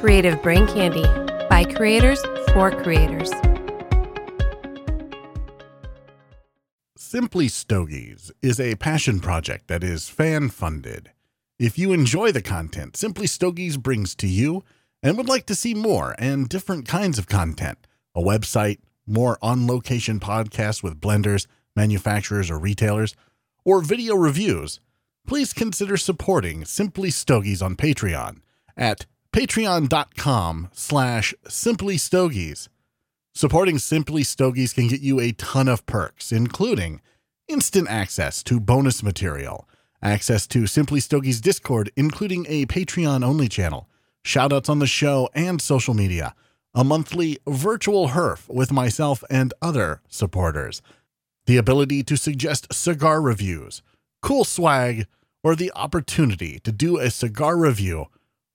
Creative Brain Candy by creators for creators. Simply Stogies is a passion project that is fan funded. If you enjoy the content Simply Stogies brings to you and would like to see more and different kinds of content, a website, more on location podcasts with blenders, manufacturers, or retailers, or video reviews, please consider supporting Simply Stogies on Patreon at patreon.com slash simply stogies. Supporting Simply Stogies can get you a ton of perks, including instant access to bonus material, access to Simply Stogies Discord, including a Patreon only channel, shoutouts on the show and social media, a monthly virtual herf with myself and other supporters, the ability to suggest cigar reviews, cool swag, or the opportunity to do a cigar review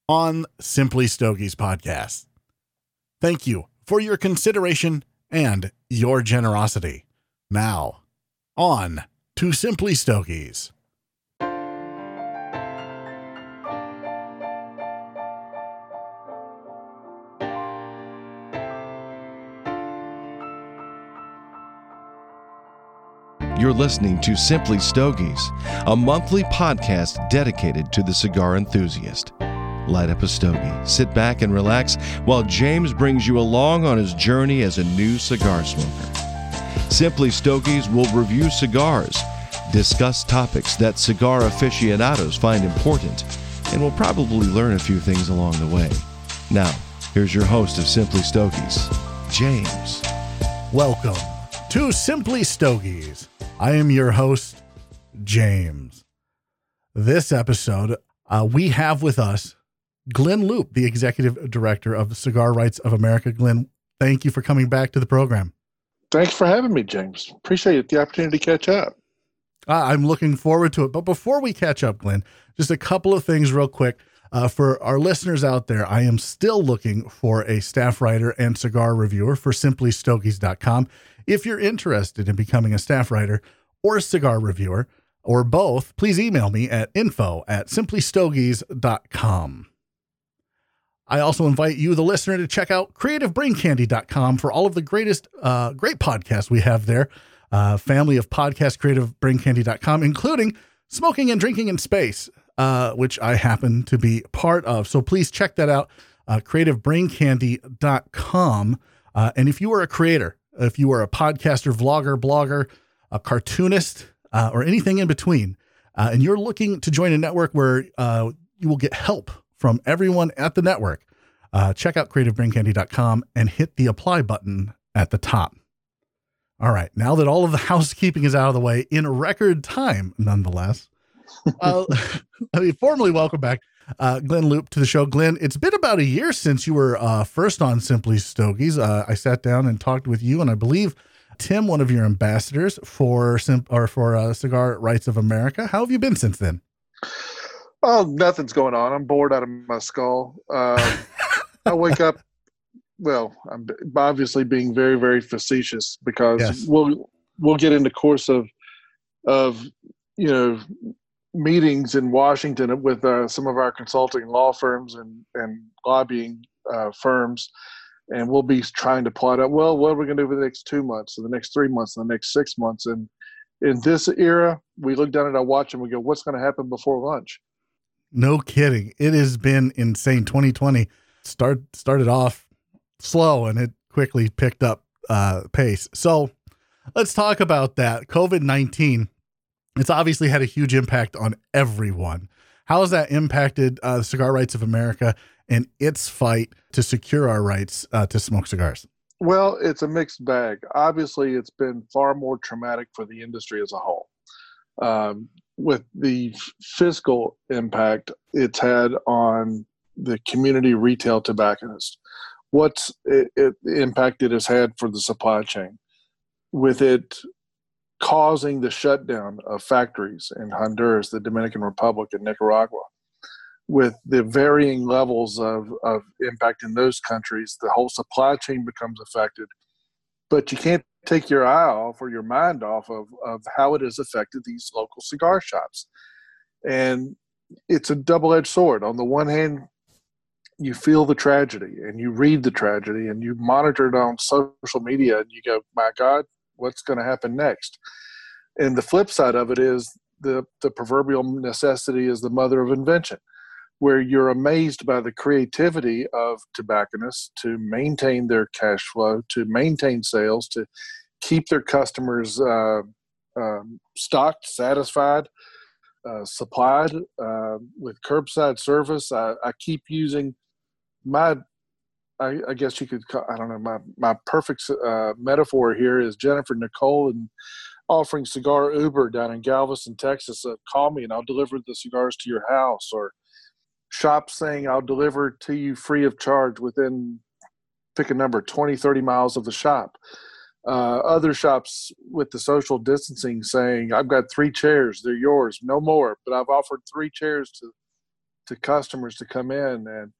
on Simply Stogies podcast. Thank you for your consideration and your generosity. Now, on to Simply Stogies. You're listening to Simply Stogies, a monthly podcast dedicated to the cigar enthusiast. Light up a stogie, sit back and relax while James brings you along on his journey as a new cigar smoker. Simply Stogies will review cigars, discuss topics that cigar aficionados find important, and will probably learn a few things along the way. Now, here's your host of Simply Stogies, James. Welcome to Simply Stogies. I am your host, James. This episode, uh, we have with us Glynn Loope, the executive director of Cigar Rights of America. Glynn, thank you for coming back to the program. Thanks for having me, James. Appreciate the opportunity to catch up. Uh, I'm looking forward to it. But before we catch up, Glynn, just a couple of things real quick. Uh, for our listeners out there, I am still looking for a staff writer and cigar reviewer for simplystogies.com. If you're interested in becoming a staff writer or a cigar reviewer, or both, please email me at info at simplystogies.com. I also invite you, the listener, to check out creativebraincandy.com for all of the greatest, uh, great podcasts we have there. Uh, family of podcasts, creativebraincandy.com, including Smoking and Drinking in Space, uh, which I happen to be part of. So please check that out, uh, creativebraincandy.com. Uh, and if you are a creator, if you are a podcaster, vlogger, blogger, a cartoonist, uh, or anything in between, uh, and you're looking to join a network where uh, you will get help from everyone at the network, uh, check out creativebraincandy.com and hit the apply button at the top. All right, now that all of the housekeeping is out of the way in record time, nonetheless, uh, let me formally welcome back uh, Glynn Loope to the show. Glynn, it's been about a year since you were uh, first on Simply Stogies. Uh, I sat down and talked with you, and I believe Tim, one of your ambassadors for Sim- or for uh, Cigar Rights of America. How have you been since then? Oh, nothing's going on. I'm bored out of my skull. Uh, I wake up. Well, I'm obviously being very, very facetious because Yes. we'll we'll get into course of of you know meetings in Washington with uh, some of our consulting law firms and and lobbying uh, firms, and we'll be trying to plot out well what are we going to do for the next two months, or the next three months, and the next six months, and in this era, we look down at our watch and we go, "What's going to happen before lunch?" No kidding. It has been insane. 2020 start started off slow and it quickly picked up uh, pace. So let's talk about that. COVID 19, it's obviously had a huge impact on everyone. How has that impacted uh, Cigar Rights of America and its fight to secure our rights uh, to smoke cigars? Well, it's a mixed bag. Obviously, it's been far more traumatic for the industry as a whole. Um, with the fiscal impact it's had on the community retail tobacconist, what's it, it, the impact it has had for the supply chain, with it causing the shutdown of factories in Honduras, the Dominican Republic, and Nicaragua. With the varying levels of, of impact in those countries, the whole supply chain becomes affected. But you can't take your eye off or your mind off of, of how it has affected these local cigar shops. And it's a double edged sword. On the one hand, you feel the tragedy and you read the tragedy and you monitor it on social media and you go, my God, what's going to happen next? And the flip side of it is the, the proverbial necessity is the mother of invention, where you're amazed by the creativity of tobacconists to maintain their cash flow, to maintain sales, to keep their customers uh, um, stocked, satisfied, uh, supplied uh, with curbside service. I, I, keep using my, I, I, guess you could, call, I don't know, my, my perfect uh, metaphor here is Jennifer Nicole and offering cigar Uber down in Galveston, Texas. Uh, call me and I'll deliver the cigars to your house. Or shop saying I'll deliver to you free of charge within, pick a number, 20, 30 miles of the shop uh, other shops with the social distancing saying, "I've got three chairs; they're yours, no more." But I've offered three chairs to to customers to come in, and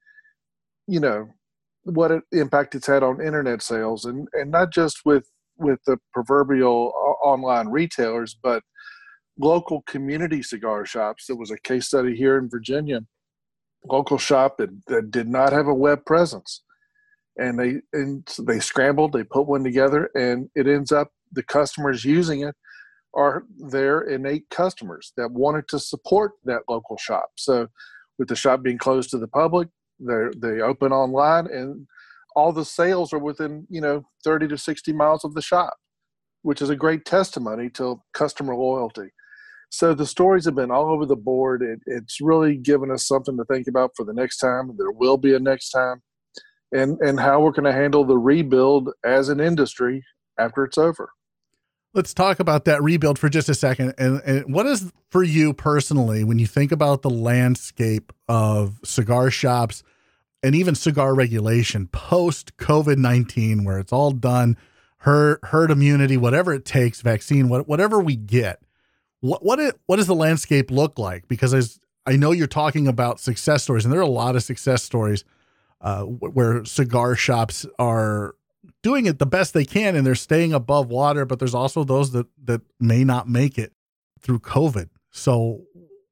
you know what it, impact it's had on internet sales, and and not just with with the proverbial online retailers, but local community cigar shops. There was a case study here in Virginia, local shop that, that did not have a web presence. And they and they scrambled they put one together and it ends up the customers using it are their innate customers that wanted to support that local shop. So with the shop being closed to the public they they open online and all the sales are within you know 30 to 60 miles of the shop which is a great testimony to customer loyalty so the stories have been all over the board it, it's really given us something to think about for the next time there will be a next time and and how we're going to handle the rebuild as an industry after it's over. Let's talk about that rebuild for just a second. And, and what is for you personally when you think about the landscape of cigar shops and even cigar regulation post COVID 19, where it's all done, herd, herd immunity, whatever it takes, vaccine, what, whatever we get? What, what, it, what does the landscape look like? Because as I know you're talking about success stories, and there are a lot of success stories uh, where cigar shops are doing it the best they can and they're staying above water, but there's also those that that may not make it through COVID. So,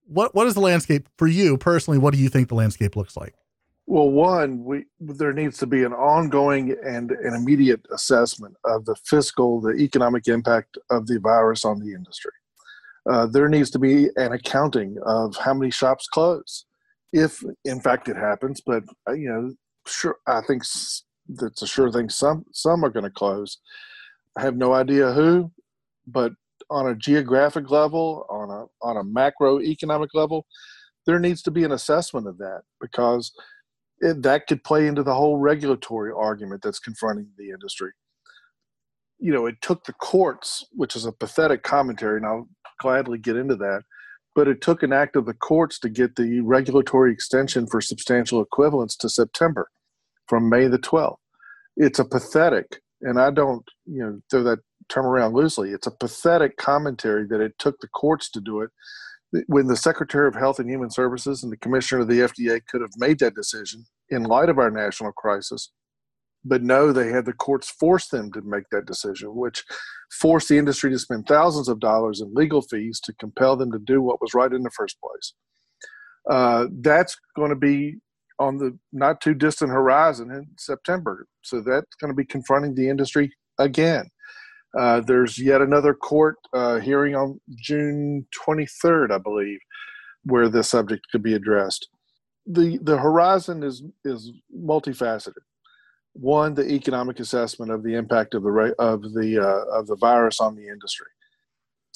what what is the landscape for you personally? What do you think the landscape looks like? Well, one, we there needs to be an ongoing and an immediate assessment of the fiscal, the economic impact of the virus on the industry. Uh, there needs to be an accounting of how many shops close if in fact it happens. But uh, you know, sure, I think that's a sure thing. Some some are going to close. I have no idea who, but on a geographic level, on a on a macroeconomic level, there needs to be an assessment of that because it, that could play into the whole regulatory argument that's confronting the industry. You know, it took the courts, which is a pathetic commentary, and I'll gladly get into that but it took an act of the courts to get the regulatory extension for substantial equivalence to September from May the 12th. It's a pathetic, and I don't, you know, throw that term around loosely. It's a pathetic commentary that it took the courts to do it when the Secretary of Health and Human Services and the Commissioner of the FDA could have made that decision in light of our national crisis but no, they had the courts force them to make that decision, which forced the industry to spend thousands of dollars in legal fees to compel them to do what was right in the first place. Uh, that's going to be on the not too distant horizon in September. So that's going to be confronting the industry again. Uh, there's yet another court uh, hearing on June 23rd, I believe, where this subject could be addressed. The the horizon is is multifaceted one the economic assessment of the impact of the of the uh, of the virus on the industry.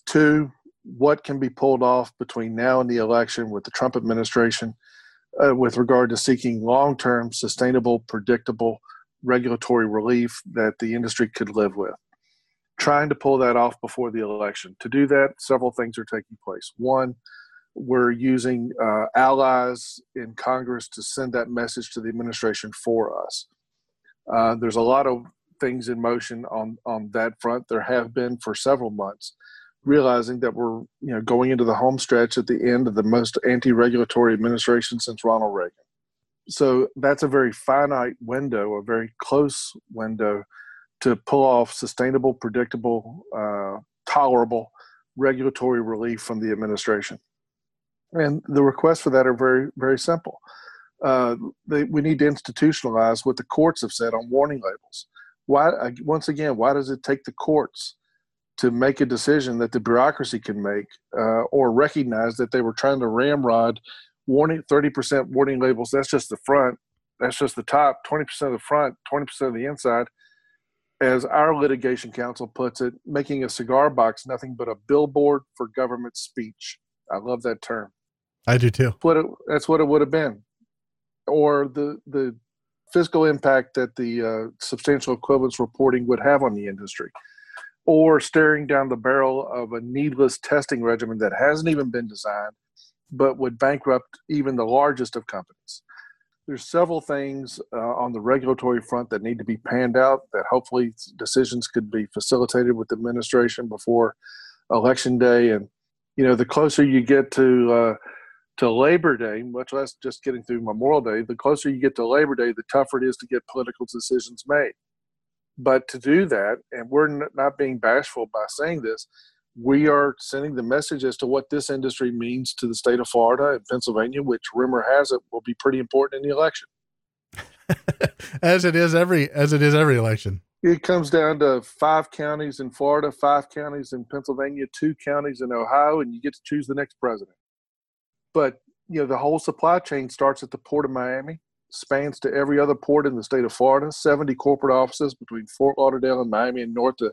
Two what can be pulled off between now and the election with the trump administration uh, with regard to seeking long-term sustainable predictable regulatory relief that the industry could live with. Trying to pull that off before the election. To do that several things are taking place. One we're using uh, allies in congress to send that message to the administration for us uh, there's a lot of things in motion on on that front. There have been for several months, realizing that we're you know going into the home stretch at the end of the most anti-regulatory administration since Ronald Reagan. So that's a very finite window, a very close window to pull off sustainable, predictable, uh, tolerable regulatory relief from the administration. And the requests for that are very, very simple. Uh, they, we need to institutionalize what the courts have said on warning labels. Why, once again, why does it take the courts to make a decision that the bureaucracy can make uh, or recognize that they were trying to ramrod warning 30% warning labels? That's just the front. That's just the top. 20% of the front, 20% of the inside as our litigation counsel puts it, making a cigar box nothing but a billboard for government speech. I love that term. I do too. What it, that's what it would have been, or the the fiscal impact that the uh, substantial equivalence reporting would have on the industry, or staring down the barrel of a needless testing regimen that hasn't even been designed, but would bankrupt even the largest of companies. There's several things uh, on the regulatory front that need to be panned out that hopefully decisions could be facilitated with the administration before election day. And you know the closer you get to uh, to labor day much less just getting through memorial day the closer you get to labor day the tougher it is to get political decisions made but to do that and we're not being bashful by saying this we are sending the message as to what this industry means to the state of Florida and Pennsylvania, which rumor has it will be pretty important in the election. as it is every as it is every election. It comes down to five counties in Florida, five counties in Pennsylvania, two counties in Ohio, and you get to choose the next president. But you know the whole supply chain starts at the port of Miami, spans to every other port in the state of Florida, 70 corporate offices between Fort Lauderdale and Miami and north to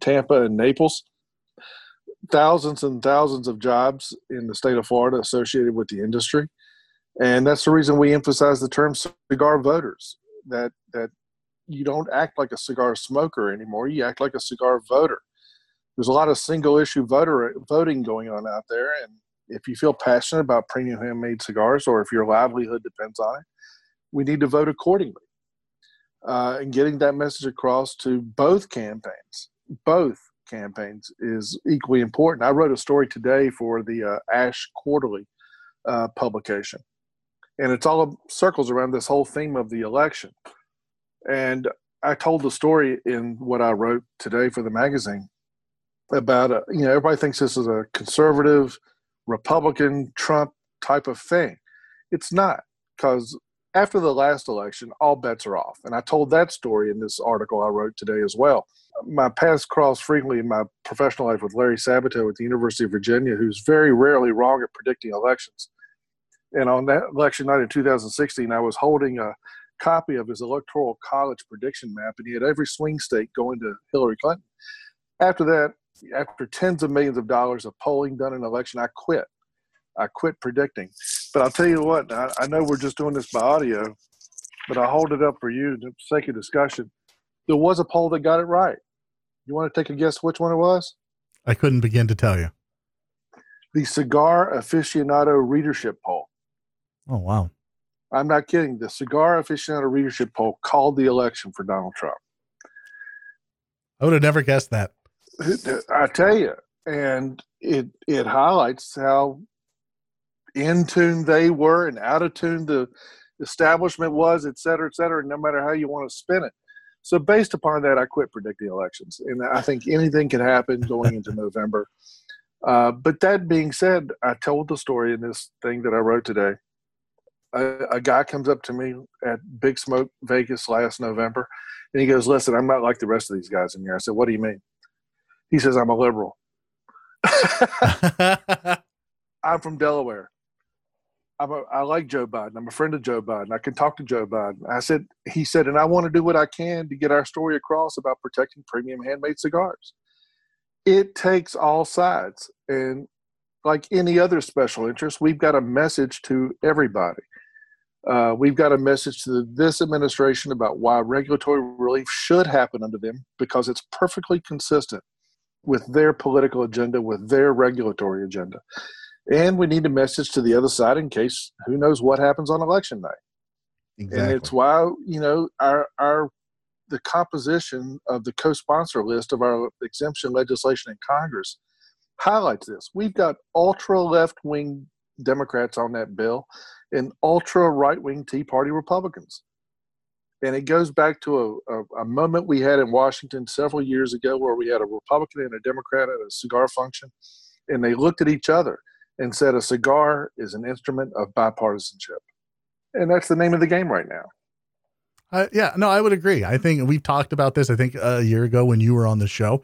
Tampa and Naples thousands and thousands of jobs in the state of Florida associated with the industry. And that's the reason we emphasize the term cigar voters that, that you don't act like a cigar smoker anymore, you act like a cigar voter. There's a lot of single issue voter voting going on out there. And if you feel passionate about premium handmade cigars or if your livelihood depends on it, we need to vote accordingly. Uh, and getting that message across to both campaigns, both campaigns is equally important. I wrote a story today for the uh, Ash Quarterly uh, publication, and it's all circles around this whole theme of the election. And I told the story in what I wrote today for the magazine about uh, you know everybody thinks this is a conservative, Republican, Trump type of thing. It's not because after the last election, all bets are off. And I told that story in this article I wrote today as well my paths cross frequently in my professional life with Larry Sabato at the University of Virginia, who's very rarely wrong at predicting elections. And on that election night in 2016, I was holding a copy of his electoral college prediction map, and he had every swing state going to Hillary Clinton. After that, after tens of millions of dollars of polling done in an election, I quit. I quit predicting. But I'll tell you what, I, I know we're just doing this by audio, but I'll hold it up for you for the sake of discussion. There was a poll that got it right. You want to take a guess which one it was? I couldn't begin to tell you. The Cigar Aficionado Readership Poll. Oh, wow. I'm not kidding. The Cigar Aficionado Readership Poll called the election for Donald Trump. I would have never guessed that. I tell you, and it it highlights how in tune they were and out of tune the establishment was, et cetera, et cetera. no matter how you want to spin it, so based upon that, I quit predicting elections, and I think anything can happen going into November. Uh, but that being said, I told the story in this thing that I wrote today. A, a, guy comes up to me at Big Smoke Vegas last November, and he goes, "Listen, I'm not like the rest of these guys in here." I said, "What do you mean?" He says, "I'm a liberal. I'm from Delaware. I'm a, I like Joe Biden. I'm a friend of Joe Biden. I can talk to Joe Biden. I said, he said, and I want to do what I can to get our story across about protecting premium handmade cigars. It takes all sides. And like any other special interest, we've got a message to everybody. Uh, we've got a message to this administration about why regulatory relief should happen under them because it's perfectly consistent with their political agenda, with their regulatory agenda and we need a message to the other side in case who knows what happens on election night. Exactly. And it's why you know our our the composition of the co-sponsor list of our exemption legislation in Congress highlights this. We've got ultra left wing Democrats on that bill and ultra right wing Tea Party Republicans. And it goes back to a, a, a, moment we had in Washington several years ago where we had a Republican and a Democrat at a cigar function, and they looked at each other and said a cigar is an instrument of bipartisanship. and that's the name of the game right now. Uh, yeah, no, I would agree. I think we've talked about this. I think a year ago when you were on the show,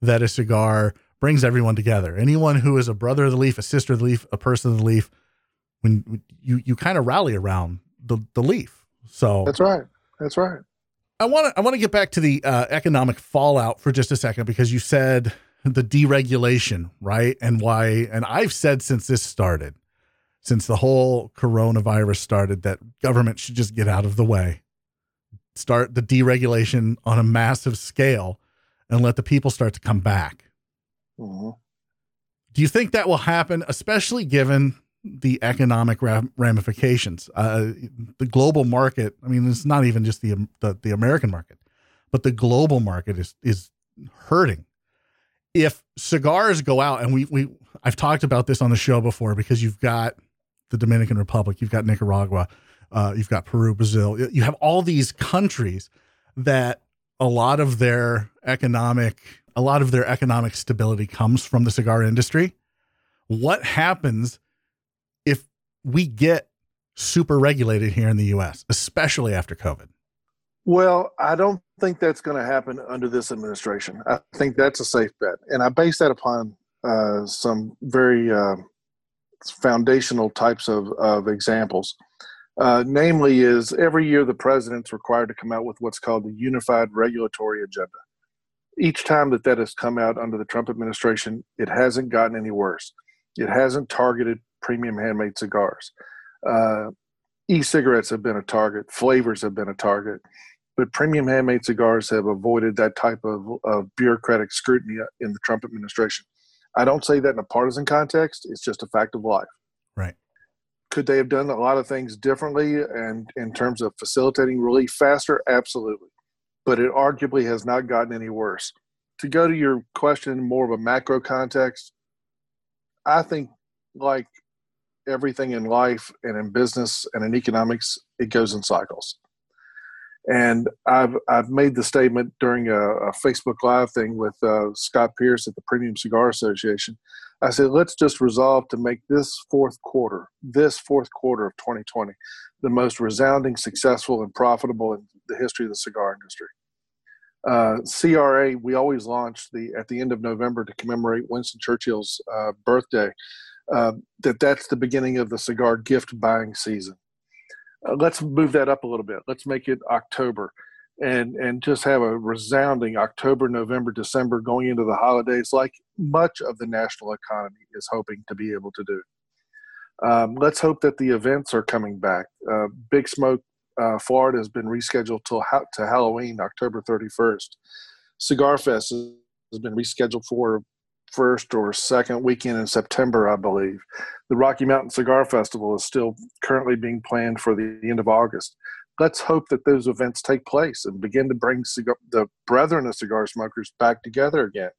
that a cigar brings everyone together. Anyone who is a brother of the leaf, a sister of the leaf, a person of the leaf, when you you kind of rally around the the leaf. So that's right. That's right. I want to I want to get back to the uh, economic fallout for just a second because you said the deregulation, right? And why? And I've said since this started, since the whole coronavirus started, that government should just get out of the way, start the deregulation on a massive scale, and let the people start to come back. Mm-hmm. Do you think that will happen, especially given the economic ramifications. Uh, the global market, I mean, it's not even just the, the, the American market, but the global market is is hurting. If cigars go out, and we we I've talked about this on the show before because you've got the Dominican Republic, you've got Nicaragua, uh, you've got Peru, Brazil, you have all these countries that a lot of their economic a lot of their economic stability comes from the cigar industry. What happens we get super regulated here in the US, especially after COVID? Well, I don't think that's going to happen under this administration. I think that's a safe bet. And I base that upon uh, some very uh, foundational types of, of examples. Uh, namely, is every year the president's required to come out with what's called the Unified Regulatory Agenda. Each time that that has come out under the Trump administration, it hasn't gotten any worse. It hasn't targeted premium handmade cigars. Uh, e-cigarettes have been a target. Flavors have been a target. But premium handmade cigars have avoided that type of, of bureaucratic scrutiny in the Trump administration. I don't say that in a partisan context. It's just a fact of life. Right. Could they have done a lot of things differently and in terms of facilitating relief faster? Absolutely. But it arguably has not gotten any worse. To go to your question more of a macro context, I think like everything in life and in business and in economics, it goes in cycles. And I've I've made the statement during a, a Facebook Live thing with uh, Scott Pearce at the Premium Cigar Association. I said, let's just resolve to make this fourth quarter, this fourth quarter of 2020, the most resounding, successful, and profitable in the history of the cigar industry. Uh, CRA, we always launch the at the end of November to commemorate Winston Churchill's uh, birthday uh, that that's the beginning of the cigar gift buying season. Uh, let's move that up a little bit. Let's make it October, and and just have a resounding October, November, December going into the holidays, like much of the national economy is hoping to be able to do. Um, let's hope that the events are coming back. Uh, Big Smoke, uh, Florida has been rescheduled till ha- to Halloween, October 31st. Cigar Fest has been rescheduled for first or second weekend in September, I believe. The Rocky Mountain Cigar Festival is still currently being planned for the end of August. Let's hope that those events take place and begin to bring cigar, the brethren of cigar smokers back together again.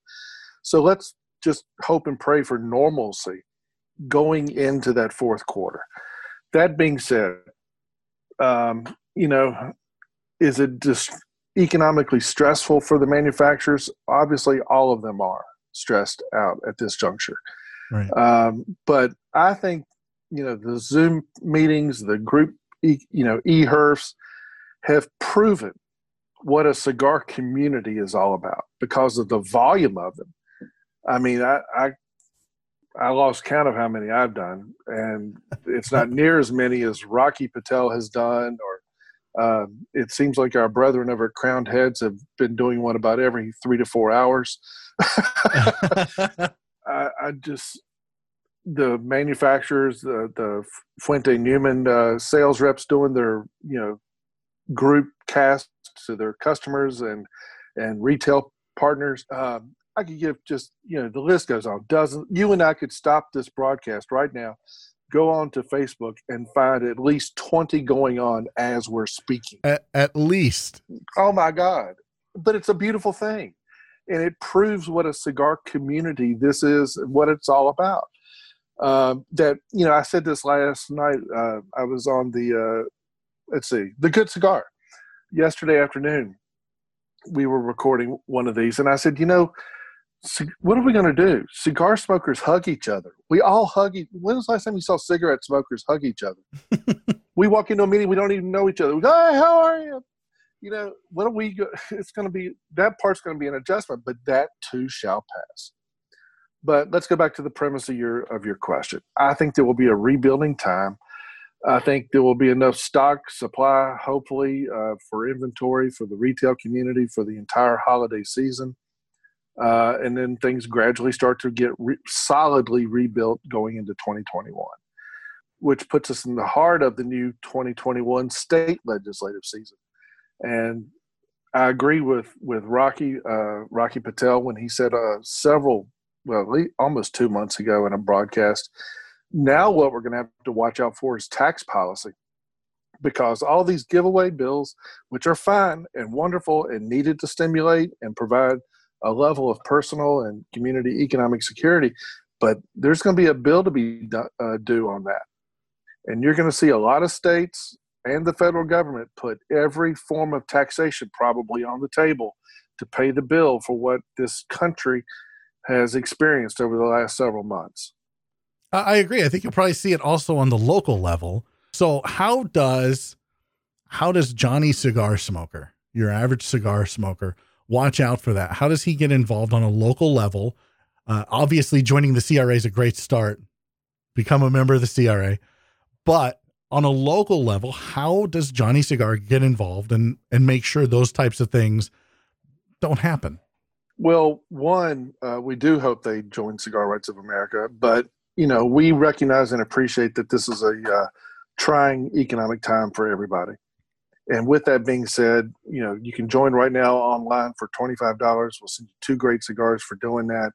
So let's just hope and pray for normalcy going into that fourth quarter. That being said, um, you know, is it just economically stressful for the manufacturers? Obviously, all of them are stressed out at this juncture. Right. Um, but I think you know the Zoom meetings, the group, e, you know, eHerfs have proven what a cigar community is all about because of the volume of them. I mean, I, I I lost count of how many I've done, and it's not near as many as Rocky Patel has done, or uh, it seems like our brethren over at Crowned Heads have been doing one about every three to four hours. I, I, just the manufacturers, the the Fuente Newman uh, sales reps doing their you know group casts to their customers and and retail partners. Um, I could give just you know the list goes on. Doesn't you and I could stop this broadcast right now, go on to Facebook and find at least twenty going on as we're speaking. At, at least. Oh my God! But it's a beautiful thing and it proves what a cigar community this is and what it's all about. Um, that you know, I said this last night. Uh, I was on the uh, let's see, the Good Cigar yesterday afternoon. We were recording one of these, and I said, you know, what are we going to do? Cigar smokers hug each other. We all hug. E- when was the last time you saw cigarette smokers hug each other? We walk into a meeting, we don't even know each other. We go, hey, how are you? You know, what are we? Go- it's going to be that part's going to be an adjustment, but that too shall pass. But let's go back to the premise of your of your question. I think there will be a rebuilding time. I think there will be enough stock supply, hopefully, uh, for inventory for the retail community for the entire holiday season. Uh, and then things gradually start to get re- solidly rebuilt going into 2021, which puts us in the heart of the new 2021 state legislative season. And I agree with with Rocky uh, Rocky Patel when he said uh, several, well, almost two months ago in a broadcast. Now, what we're going to have to watch out for is tax policy, because all these giveaway bills, which are fine and wonderful and needed to stimulate and provide a level of personal and community economic security, but there's going to be a bill to be uh, due on that. And you're going to see a lot of states and the federal government put every form of taxation probably on the table to pay the bill for what this country has experienced over the last several months. I agree. I think you'll probably see it also on the local level. So how does how does Johnny cigar smoker, your average cigar smoker, watch out for that. How does he get involved on a local level? Uh, obviously, joining the CRA is a great start. Become a member of the CRA, but on a local level, how does Johnny Cigar get involved and and make sure those types of things don't happen? Well, one, uh, we do hope they join Cigar Rights of America, but you know we recognize and appreciate that this is a uh, trying economic time for everybody. And with that being said, you know, you can join right now online for $25. We'll send you two great cigars for doing that.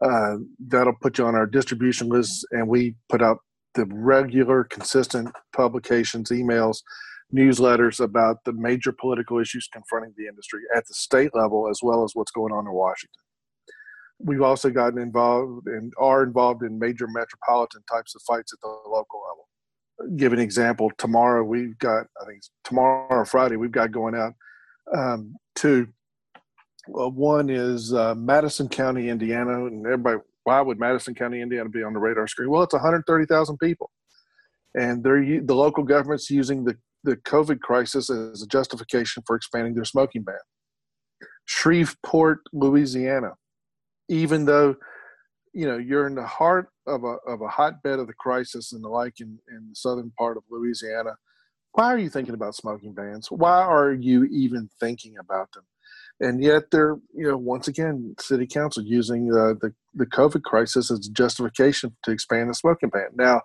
Uh, that'll put you on our distribution list, and we put out the regular, consistent publications, emails, newsletters about the major political issues confronting the industry at the state level, as well as what's going on in Washington. We've also gotten involved and are involved in major metropolitan types of fights at the local level give an example. Tomorrow we've got, I think tomorrow or Friday, we've got going out um, well, one is uh, Madison County, Indiana, and everybody. Why would Madison County, Indiana, be on the radar screen? Well, it's 130,000 people, and they're the local government's using the the COVID crisis as a justification for expanding their smoking ban. Shreveport, Louisiana, even though you know you're in the heart of a of a hotbed of the crisis and the like in, in the southern part of Louisiana, why are you thinking about smoking bans? Why are you even thinking about them? And yet they're you know once again city council using uh, the the COVID crisis as justification to expand the smoking ban. Now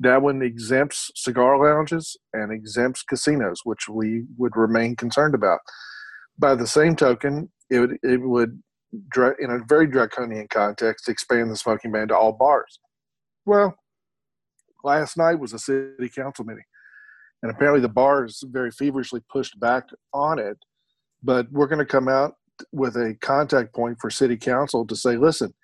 that one exempts cigar lounges and exempts casinos, which we would remain concerned about. By the same token, it would, it would in a very draconian context, expand the smoking ban to all bars. Well, last night was a city council meeting, and apparently the bars very feverishly pushed back on it. But we're going to come out with a contact point for city council to say, listen,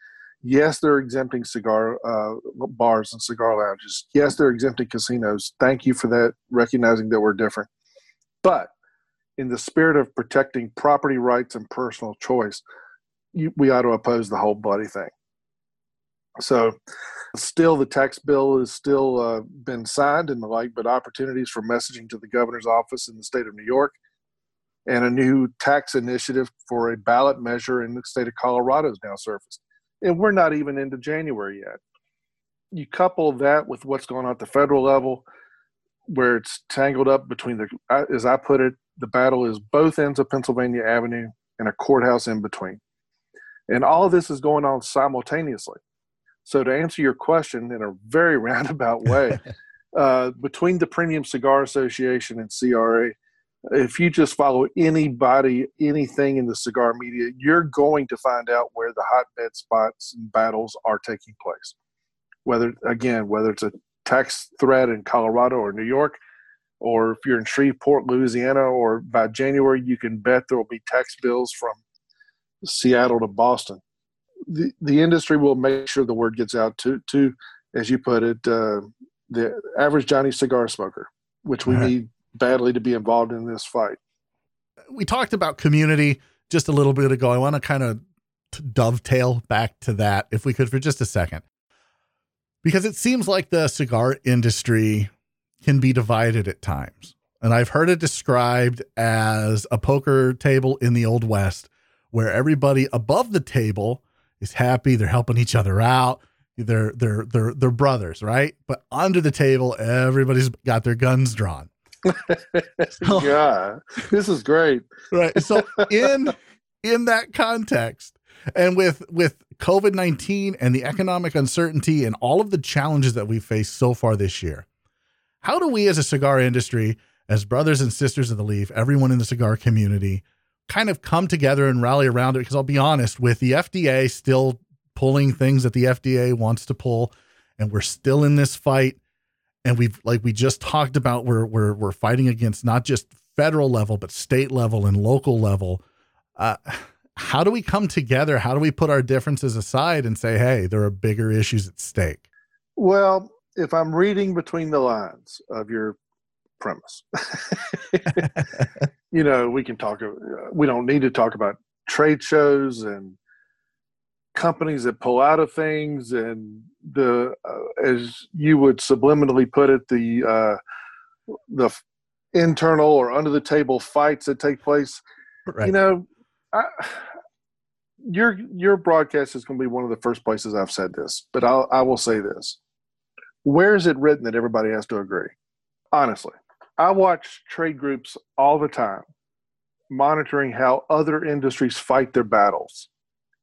yes, they're exempting cigar uh, bars and cigar lounges. Yes, they're exempting casinos. Thank you for that, recognizing that we're different. But in the spirit of protecting property rights and personal choice, you, we ought to oppose the whole bloody thing. So, still, the tax bill has still uh, been signed and the like, but opportunities for messaging to the governor's office in the state of New York and a new tax initiative for a ballot measure in the state of Colorado has now surfaced. And we're not even into January yet. You couple that with what's going on at the federal level, where it's tangled up between the, as I put it, the battle is both ends of Pennsylvania Avenue and a courthouse in between. And all of this is going on simultaneously. So, to answer your question in a very roundabout way, uh, between the Premium Cigar Association and CRA, if you just follow anybody, anything in the cigar media, you're going to find out where the hotbed spots and battles are taking place. Whether, again, whether it's a tax threat in Colorado or New York, or if you're in Shreveport, Louisiana, or by January, you can bet there will be tax bills from Seattle to Boston. The the industry will make sure the word gets out to to, as you put it, uh, the average Johnny cigar smoker, which we uh-huh. need badly to be involved in this fight. We talked about community just a little bit ago. I want to kind of dovetail back to that, if we could, for just a second, because it seems like the cigar industry can be divided at times. And I've heard it described as a poker table in the Old West where everybody above the table is happy, they're helping each other out. They're they're they're they're brothers, right? But under the table, everybody's got their guns drawn. yeah, this is great. Right. So in in that context, and with with COVID nineteen and the economic uncertainty and all of the challenges that we've faced so far this year, how do we as a cigar industry, as brothers and sisters of the leaf, everyone in the cigar community, kind of come together and rally around it? Because I'll be honest, with the FDA still pulling things that the FDA wants to pull, and we're still in this fight. And we've like we just talked about, we're we're we're fighting against not just federal level, but state level and local level. Uh, how do we come together? How do we put our differences aside and say, hey, there are bigger issues at stake? Well, if I'm reading between the lines of your premise, you know, we can talk. We don't need to talk about trade shows and companies that pull out of things and the uh, as you would subliminally put it the uh, the internal or under the table fights that take place right. you know I, your your broadcast is going to be one of the first places I've said this but I'll, I will say this where is it written that everybody has to agree honestly I watch trade groups all the time monitoring how other industries fight their battles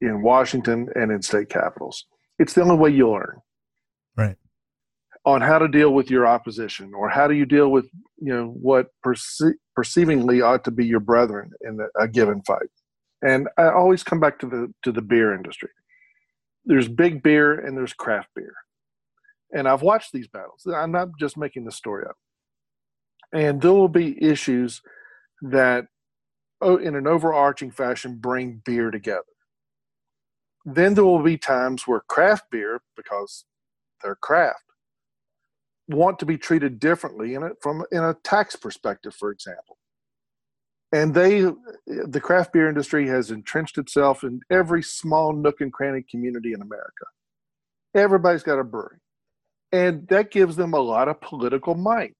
in Washington and in state capitals. It's the only way you learn. Right. On how to deal with your opposition or how do you deal with, you know, what perce- perceivingly ought to be your brethren in a given fight. And I always come back to the to the beer industry. There's big beer and there's craft beer. And I've watched these battles. I'm not just making the story up. And there will be issues that in an overarching fashion bring beer together then there will be times where craft beer, because they're craft, want to be treated differently in it from in a tax perspective, for example. And they, the craft beer industry has entrenched itself in every small nook and cranny community in America. Everybody's got a brewery, and that gives them a lot of political might.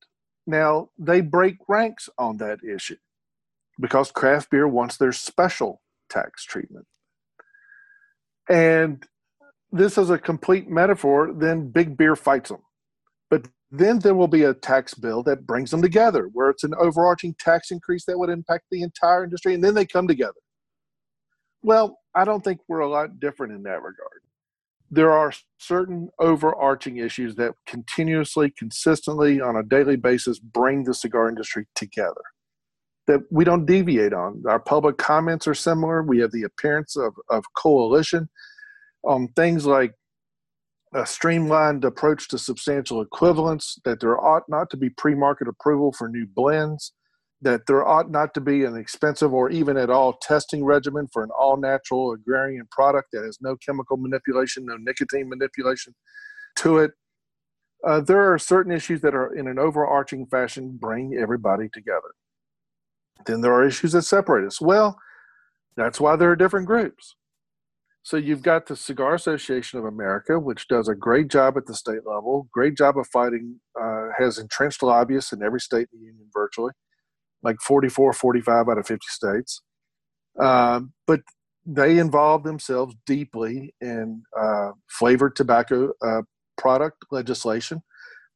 Now they break ranks on that issue because craft beer wants their special tax treatment and this is a complete metaphor, then big beer fights them. But then there will be a tax bill that brings them together, where it's an overarching tax increase that would impact the entire industry, and then they come together. Well, I don't think we're a lot different in that regard. There are certain overarching issues that continuously, consistently, on a daily basis bring the cigar industry together that we don't deviate on. Our public comments are similar. We have the appearance of, of coalition on things like a streamlined approach to substantial equivalence, that there ought not to be pre market approval for new blends, that there ought not to be an expensive or even at all testing regimen for an all natural agrarian product that has no chemical manipulation, no nicotine manipulation to it. Uh, there are certain issues that are in an overarching fashion bring everybody together. Then there are issues that separate us. Well, that's why there are different groups. So you've got the Cigar Association of America, which does a great job at the state level, great job of fighting, uh, has entrenched lobbyists in every state in the union virtually, like 44, 45 out of 50 states. Uh, but they involve themselves deeply in uh, flavored tobacco uh, product legislation.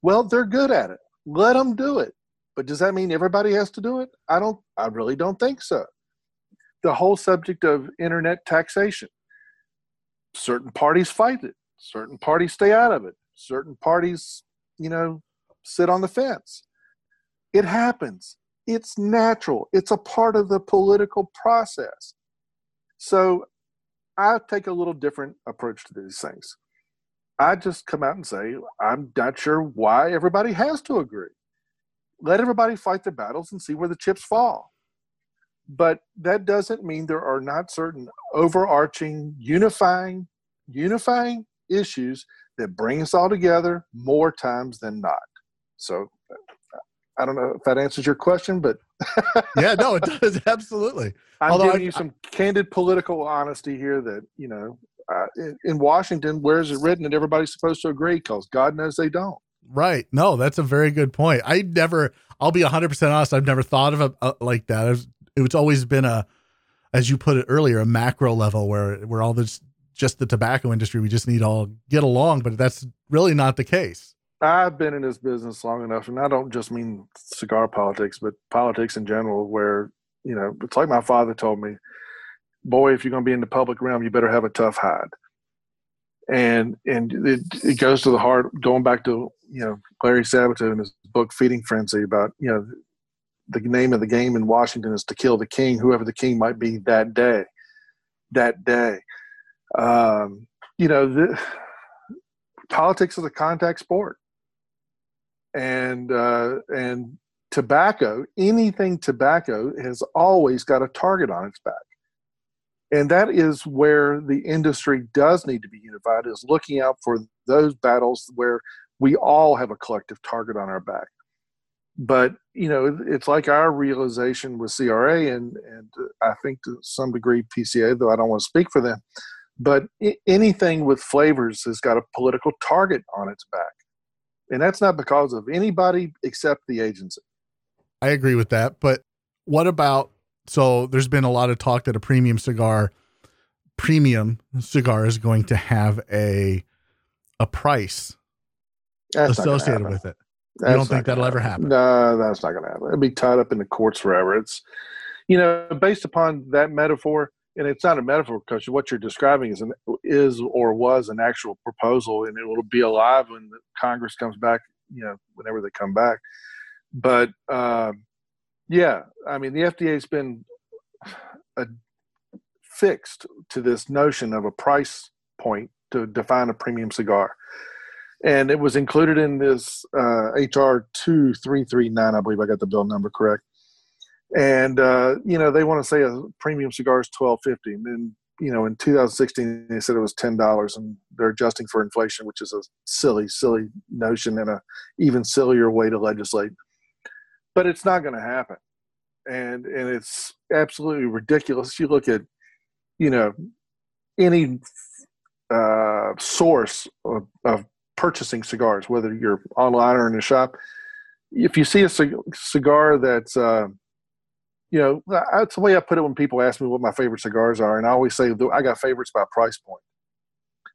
Well, they're good at it. Let them do it. But does that mean everybody has to do it? I don't. I really don't think so. The whole subject of internet taxation. Certain parties fight it. Certain parties stay out of it. Certain parties, you know, sit on the fence. It happens. It's natural. It's a part of the political process. So I take a little different approach to these things. I just come out and say, I'm not sure why everybody has to agree let everybody fight their battles and see where the chips fall. But that doesn't mean there are not certain overarching, unifying, unifying issues that bring us all together more times than not. So I don't know if that answers your question, but yeah, no, it does absolutely. I'm Although giving I, you some I, candid political honesty here. That you know, uh, in, in, Washington, where is it written that everybody's supposed to agree? Because God knows they don't. Right. No, that's a very good point. I never, I'll be 100% honest, I've never thought of it uh, like that. It's, it's always been a, as you put it earlier, a macro level where we're all this, just the tobacco industry. We just need all get along, but that's really not the case. I've been in this business long enough, and I don't just mean cigar politics, but politics in general, where, you know, it's like my father told me, boy, if you're going to be in the public realm, you better have a tough hide. And and it, it goes to the heart, going back to, you know, Larry Sabato in his book, Feeding Frenzy, about, you know, the name of the game in Washington is to kill the king, whoever the king might be that day. That day. Um, you know, the, politics is a contact sport and uh, and tobacco, anything tobacco has always got a target on its back. And that is where the industry does need to be unified, is looking out for those battles where we all have a collective target on our back. But, you know, it's like our realization with CRA and, and I think to some degree PCA, though I don't want to speak for them, but anything with flavors has got a political target on its back and that's not because of anybody except the agency. I agree with that, but what about so there's been a lot of talk that a premium cigar premium cigar is going to have a a price that's associated with it. That's you don't think that'll happen. ever happen? No, that's not going to happen. It'll be tied up in the courts forever. It's, you know, based upon that metaphor, and it's not a metaphor because what you're describing is an, is or was an actual proposal, and it will be alive when Congress comes back. You know, whenever they come back. But um, yeah, I mean, the FDA's been a, fixed to this notion of a price point to define a premium cigar. And it was included in this uh, HR 2339, I believe I got the bill number correct and uh, you know they want to say a premium cigar is twelve fifty, and then you know in 2016 they said it was ten dollars, and they're adjusting for inflation, which is a silly, silly notion and a even sillier way to legislate. But it's not going to happen, and and it's absolutely ridiculous. You look at you know any uh, source of, of purchasing cigars, whether you're online or in a shop. If you see a cigar that's uh, you know, that's the way I put it when people ask me what my favorite cigars are. And I always say, I got favorites by price point.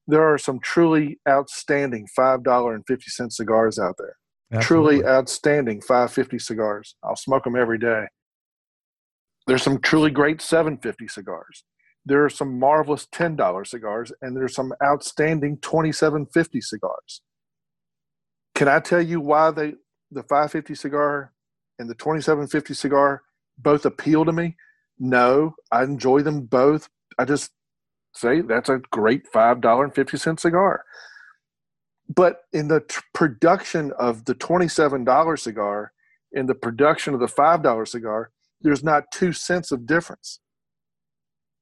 There are some truly outstanding $5.50 cigars out there. Absolutely. Truly outstanding 550 cigars. I'll smoke them every day. There's some truly great 750 cigars. There are some marvelous $10 cigars, and there's some outstanding 2750 cigars. Can I tell you why they the 550 cigar and the 2750 cigar both appeal to me? No, I enjoy them both. I just say that's a great $5.50 cigar. But in the t- production of the $27 cigar in the production of the $5 cigar, there's not two cents of difference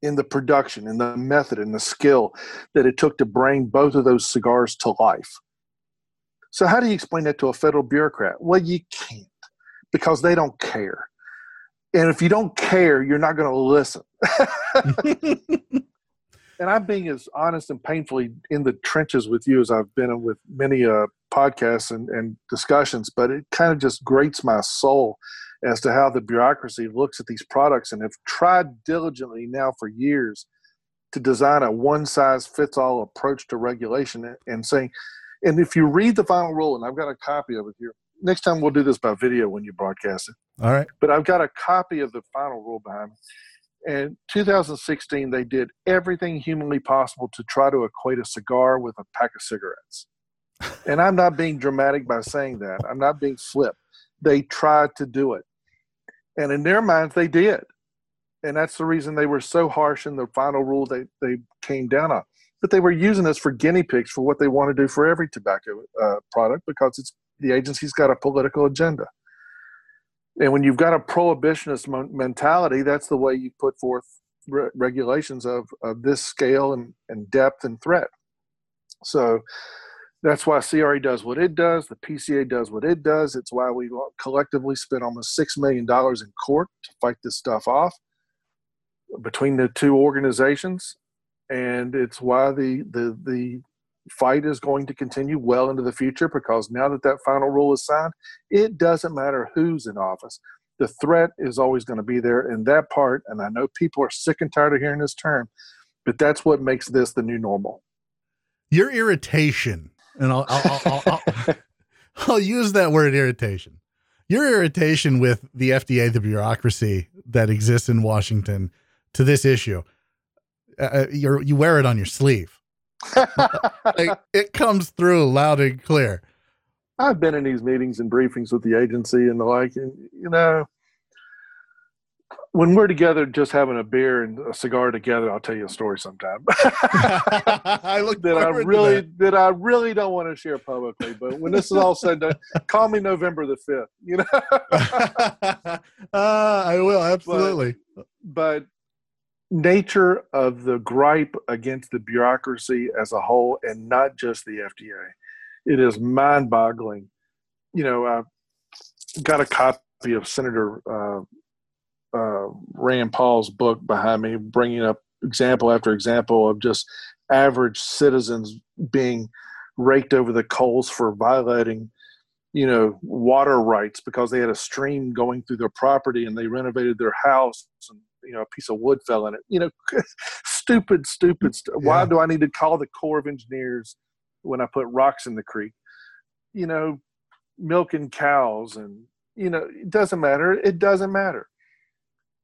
in the production, in the method, in the skill that it took to bring both of those cigars to life. So, how do you explain that to a federal bureaucrat? Well, you can't because they don't care and if you don't care, you're not going to listen. and I'm being as honest and painfully in the trenches with you as I've been with many uh, podcasts and, and discussions, but it kind of just grates my soul as to how the bureaucracy looks at these products and have tried diligently now for years to design a one size fits all approach to regulation and saying, and if you read the final rule, and I've got a copy of it here, next time we'll do this by video when you broadcast it. All right. But I've got a copy of the final rule behind me. And 2016, they did everything humanly possible to try to equate a cigar with a pack of cigarettes. and I'm not being dramatic by saying that. I'm not being flip. They tried to do it. And in their minds, they did. And that's the reason they were so harsh in the final rule they, they came down on. But they were using us for guinea pigs for what they want to do for every tobacco uh, product because it's the agency's got a political agenda. And when you've got a prohibitionist mentality, that's the way you put forth re- regulations of, of this scale and, and depth and threat. So that's why CRA does what it does. The PCA does what it does. It's why we collectively spent almost $6 million in court to fight this stuff off between the two organizations. And it's why the, the, the fight is going to continue well into the future because now that that final rule is signed, it doesn't matter who's in office. The threat is always going to be there. And that part, and I know people are sick and tired of hearing this term, but that's what makes this the new normal. Your irritation, and I'll, I'll, I'll, I'll, I'll use that word irritation. Your irritation with the FDA, the bureaucracy that exists in Washington to this issue, uh, uh you wear it on your sleeve. Like, it comes through loud and clear. I've been in these meetings and briefings with the agency and the like, and you know, when we're together just having a beer and a cigar together, I'll tell you a story sometime. I look that I really that. that. I really don't want to share publicly. But when this is all said and done, call me November the fifth. You know. uh, I will absolutely. But, but nature of the gripe against the bureaucracy as a whole, and not just the FDA, it is mind-boggling. You know, I got a copy of Senator. Uh, uh, Rand Paul's book behind me, bringing up example after example of just average citizens being raked over the coals for violating, you know, water rights because they had a stream going through their property and they renovated their house and you know a piece of wood fell in it. You know, stupid, stupid. St- yeah. Why do I need to call the Corps of Engineers when I put rocks in the creek? You know, milking cows and you know it doesn't matter. It doesn't matter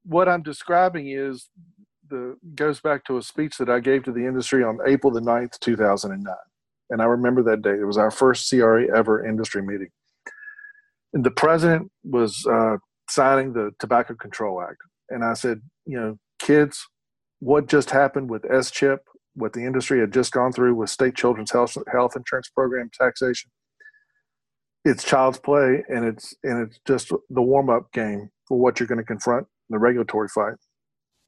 what I'm describing is the goes back to a speech that I gave to the industry on April the 9th, 2009. And I remember that day. It was our first CRA ever industry meeting. And the president was uh, signing the Tobacco Control Act. And I said, you know, kids, what just happened with SCHIP, what the industry had just gone through with state children's health, health insurance program taxation, it's child's play and it's and it's just the warm up game for what you're going to confront in the regulatory fight.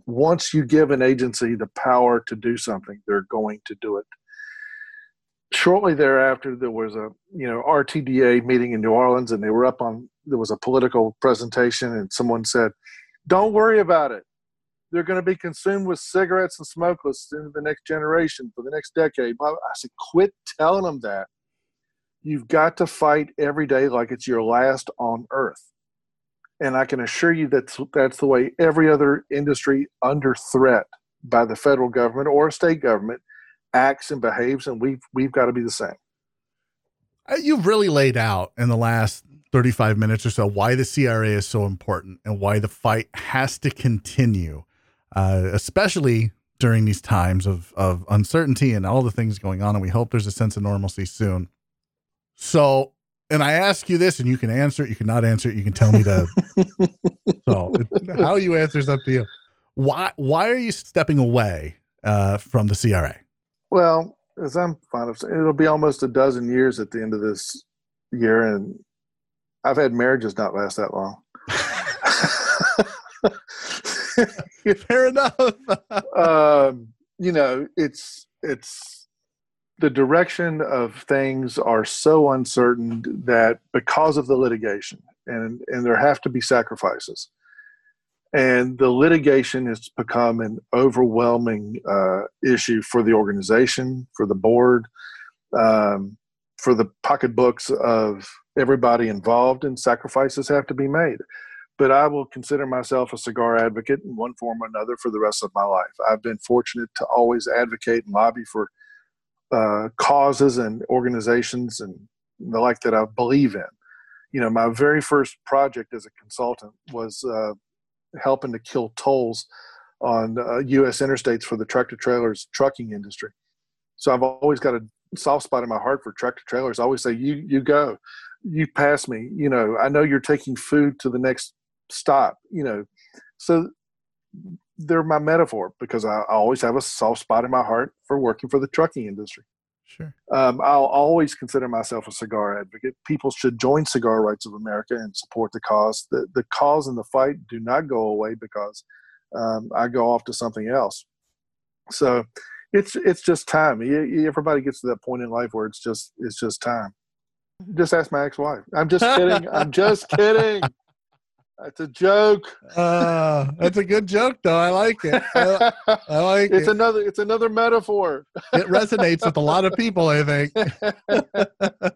Once you give an agency the power to do something, they're going to do it. Shortly thereafter, there was a you know RTDA meeting in New Orleans, and they were up on. There was a political presentation, and someone said, "Don't worry about it. They're going to be consumed with cigarettes and smokeless into the next generation for the next decade." I said, "Quit telling them that. You've got to fight every day like it's your last on earth." and I can assure you that that's the way every other industry under threat by the federal government or state government acts and behaves, and we've we've got to be the same. Uh, you've really laid out in the last 35 minutes or so why the CRA is so important and why the fight has to continue, uh, especially during these times of, of uncertainty and all the things going on. And we hope there's a sense of normalcy soon. So and I ask you this, and you can answer it, you cannot answer it, you can tell me to. so how you answer is up to you. Why why are you stepping away uh, from the CRA? Well, as I'm fond of saying, it'll be almost a dozen years at the end of this year, and I've had marriages not last that long. Fair enough. um, you know, it's it's the direction of things are so uncertain that because of the litigation and and there have to be sacrifices and the litigation has become an overwhelming uh, issue for the organization for the board um, for the pocketbooks of everybody involved and sacrifices have to be made but i will consider myself a cigar advocate in one form or another for the rest of my life i've been fortunate to always advocate and lobby for uh, causes and organizations and the like that I believe in. You know, my very first project as a consultant was uh, helping to kill tolls on uh, U.S. interstates for the tractor trailers trucking industry. So I've always got a soft spot in my heart for tractor trailers. I always say, "You, you go, you pass me." You know, I know you're taking food to the next stop. You know, so they're my metaphor because I, I, always have a soft spot in my heart for working for the trucking industry. Sure. Um, I'll always consider myself a cigar advocate. People should join Cigar Rights of America and support the cause. The, the cause and the fight do not go away because um, I go off to something else. So it's it's just time. Everybody gets to that point in life where it's just it's just time. Just ask my ex-wife. I'm just kidding. I'm just kidding. That's a joke. Uh, that's a good joke, though. I like it. I, I like it's it. another. It's another metaphor. it resonates with a lot of people, I think.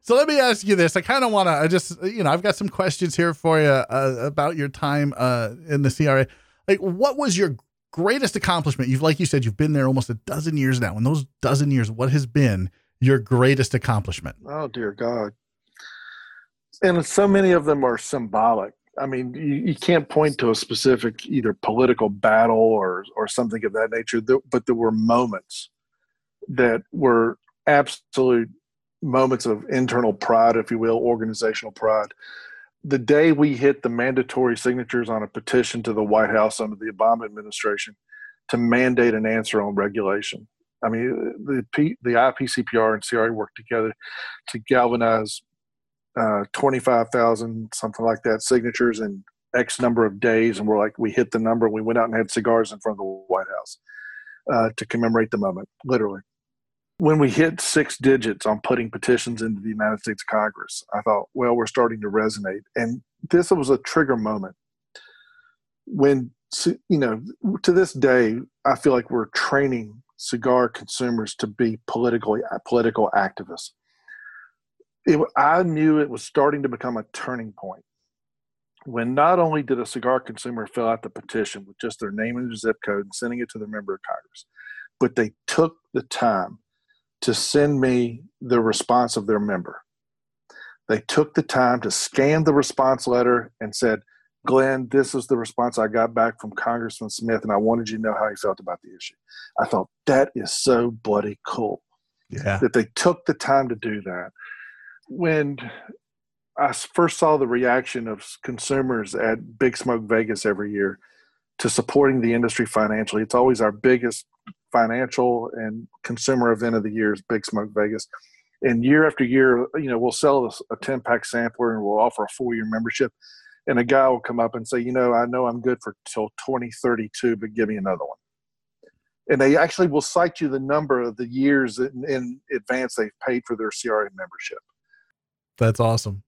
so let me ask you this. I kind of want to, I just, you know, I've got some questions here for you uh, about your time uh, in the CRA. Like, what was your greatest accomplishment? You've, like you said, you've been there almost a dozen years now. In those dozen years, what has been your greatest accomplishment? oh dear God! And so many of them are symbolic. I mean, you, you can't point to a specific either political battle or or something of that nature. But there were moments that were absolute moments of internal pride, if you will, organizational pride. The day we hit the mandatory signatures on a petition to the White House under the Obama administration to mandate an answer on regulation. I mean, the P, the IPCPR and CRA worked together to galvanize uh, 25,000, something like that, signatures in X number of days. And we're like, we hit the number. We went out and had cigars in front of the White House uh, to commemorate the moment, literally. When we hit six digits on putting petitions into the United States Congress, I thought, well, we're starting to resonate. And this was a trigger moment. When, you know, to this day, I feel like we're training cigar consumers to be politically political activists. It, I knew it was starting to become a turning point when not only did a cigar consumer fill out the petition with just their name and their zip code and sending it to their member of Congress, but they took the time to send me the response of their member. They took the time to scan the response letter and said, Glynn, this is the response I got back from Congressman Smith, and I wanted you to know how he felt about the issue. I thought that is so bloody cool Yeah. that they took the time to do that. When I first saw the reaction of consumers at Big Smoke Vegas every year to supporting the industry financially, it's always our biggest financial and consumer event of the year is Big Smoke Vegas. And year after year, you know, we'll sell a 10 pack sampler and we'll offer a four year membership. And a guy will come up and say, you know, I know I'm good for till 2032, but give me another one and they actually will cite you the number of the years in, in advance they've paid for their CRA membership. That's awesome.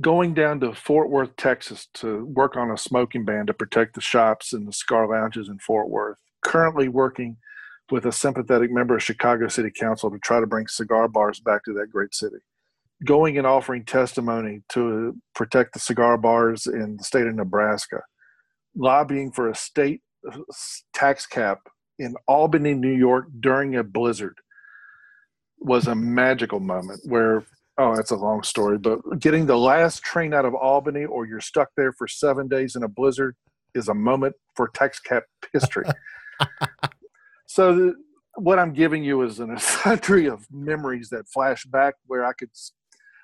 Going down to Fort Worth, Texas to work on a smoking ban to protect the shops and the cigar lounges in Fort Worth. Currently working with a sympathetic member of Chicago City Council to try to bring cigar bars back to that great city. Going and offering testimony to protect the cigar bars in the state of Nebraska. Lobbying for a state uh, tax cap in Albany, New York during a blizzard was a magical moment where oh that's a long story but getting the last train out of Albany or you're stuck there for 7 days in a blizzard is a moment for tax cap history. so the, what I'm giving you is an sundry of memories that flash back where I could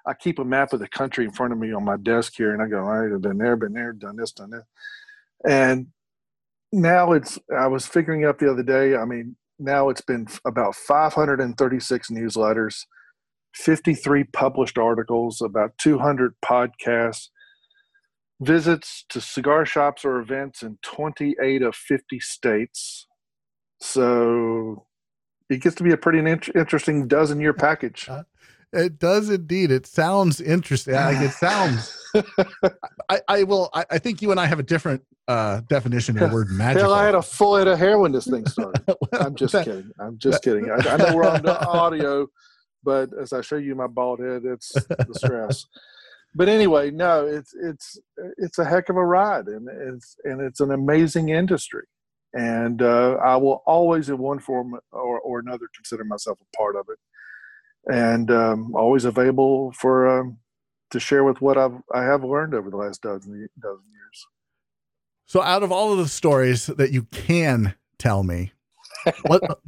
I keep a map of the country in front of me on my desk here and I go, all right, I've been there, been there, done this, done that. And now it's i was figuring out the other day i mean now it's been about 536 newsletters 53 published articles about 200 podcasts visits to cigar shops or events in 28 of 50 states so it gets to be a pretty int- interesting dozen year package It does indeed. It sounds interesting. Like it sounds. I, I will. I, I think you and I have a different uh, definition of the word magical. hell i had a full head of hair when this thing started I'm just That- kidding. I'm just kidding. I, I know we're on the audio, but as I show you my bald head, it's the stress. But anyway, no, it's it's it's a heck of a ride, and it's and it's an amazing industry, and uh, I will always, in one form or, or another, consider myself a part of it, and um, always available for um, to share with what I've I have learned over the last dozen dozen years. So, out of all of the stories that you can tell me, what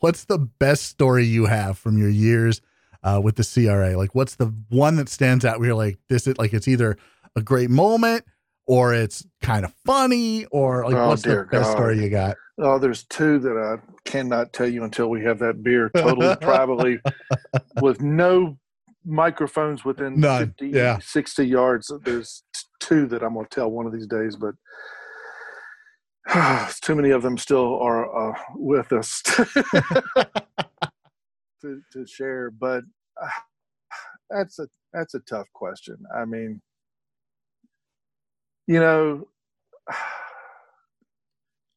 what's the best story you have from your years uh, with the CRA? Like, what's the one that stands out? Where you're like, this is like it's either a great moment or it's kind of funny, or like, Oh, what's the best God. story you got? Oh, there's two that I cannot tell you until we have that beer totally privately with no microphones within None, 50, yeah. 60 yards. There's two that I'm going to tell one of these days, but too many of them still are uh, with us to, to share. But uh, that's a that's a tough question. I mean, You know,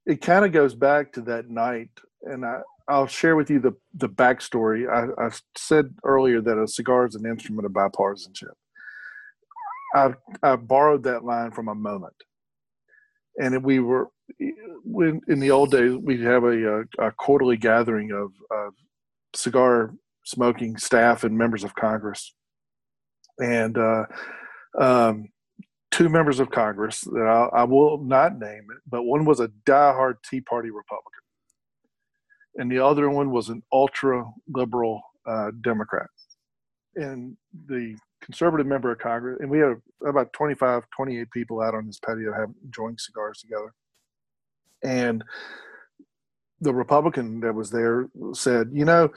it kind of goes back to that night, and I, I'll share with you the the backstory. I, I said earlier that a cigar is an instrument of bipartisanship. I I borrowed that line from a moment, and we were when in the old days we'd have a, a, a quarterly gathering of, of cigar smoking staff and members of Congress, and uh, um, two members of Congress that I, I, will not name it, but one was a diehard Tea Party Republican, and the other one was an ultra liberal uh, Democrat. And the conservative member of Congress, and we had about 25, 28 people out on this patio having enjoying cigars together. And the Republican that was there said, you know,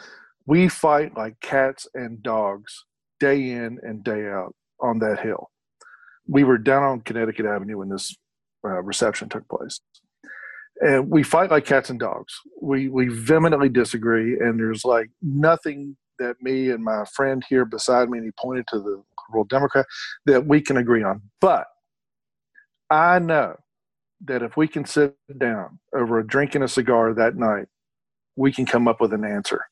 we fight like cats and dogs day in and day out on that hill. We were down on Connecticut Avenue when this uh, reception took place. And we fight like cats and dogs. We we vehemently disagree, and there's like nothing that me and my friend here beside me, and he pointed to the liberal Democrat, that we can agree on. But I know that if we can sit down over a drink and a cigar that night, we can come up with an answer.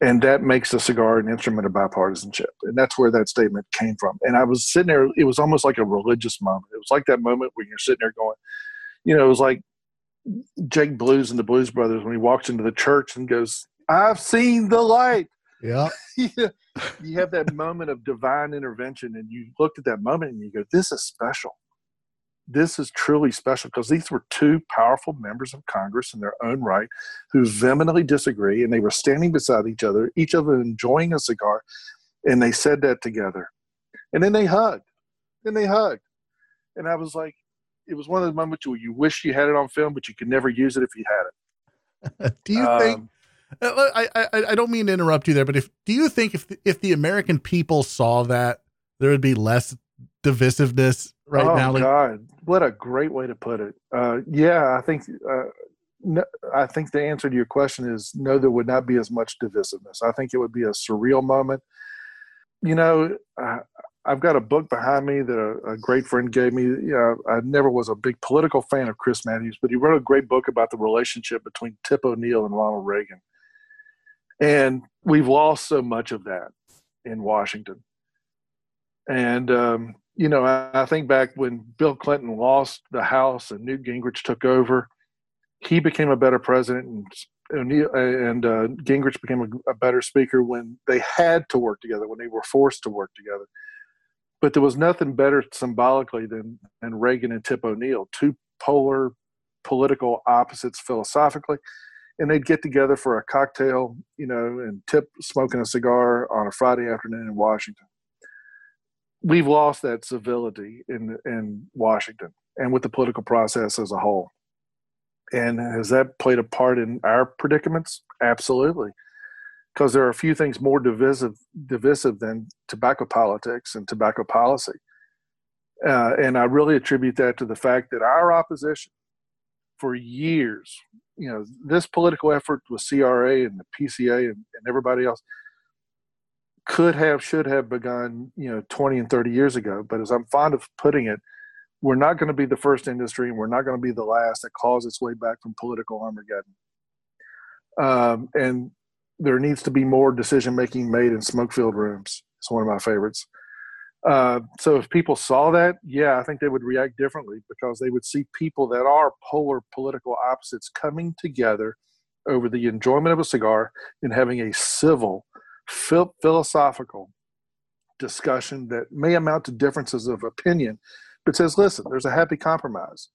And that makes a cigar an instrument of bipartisanship. And that's where that statement came from. And i was sitting there it was almost like a religious moment. It was like that moment when you're sitting there going you know it was like jake blues and the blues brothers when he walks into the church and goes i've seen the light. Yeah. You have that moment of divine intervention and you looked at that moment and you go this is special this is truly special because these were two powerful members of Congress in their own right who vehemently disagree, and they were standing beside each other, each of them enjoying a cigar, and they said that together. And then they hugged. Then they hugged. And I was like, it was one of the moments where you wish you had it on film, but you could never use it if you had it. do you um, think? Uh, I, I I don't mean to interrupt you there, but if do you think if if the American people saw that there would be less divisiveness right oh, now? Oh God, what a great way to put it. Uh, yeah, I think uh, no, I think the answer to your question is no. There would not be as much divisiveness. I think it would be a surreal moment. You know, I, I've got a book behind me that a, a, great friend gave me. You know, I never was a big political fan of Chris Matthews, but he wrote a great book about the relationship between Tip O'Neill and Ronald Reagan. And we've lost so much of that in Washington. And um, you know, I, think back when Bill Clinton lost the House and Newt Gingrich took over, he became a better president, and and uh, Gingrich became a, a, better speaker when they had to work together, when they were forced to work together. But there was nothing better symbolically than than Reagan and Tip O'Neill, two polar political opposites philosophically, and they'd get together for a cocktail, you know, and Tip smoking a cigar on a Friday afternoon in Washington we've lost that civility in in Washington and with the political process as a whole. And has that played a part in our predicaments? Absolutely, because there are a few things more divisive divisive than tobacco politics and tobacco policy. Uh, and I really attribute that to the fact that our opposition, for years, you know, this political effort with CRA and the PCA and, and everybody else could have, should have begun, you know, 20 and 30 years ago. But as I'm fond of putting it, we're not going to be the first industry and we're not going to be the last that claws its way back from political Armageddon. Um, and there needs to be more decision making made in smoke filled rooms. It's one of my favorites. Uh, so if people saw that, yeah, I think they would react differently because they would see people that are polar political opposites coming together over the enjoyment of a cigar and having a civil philosophical discussion that may amount to differences of opinion, but says, listen, there's a happy compromise.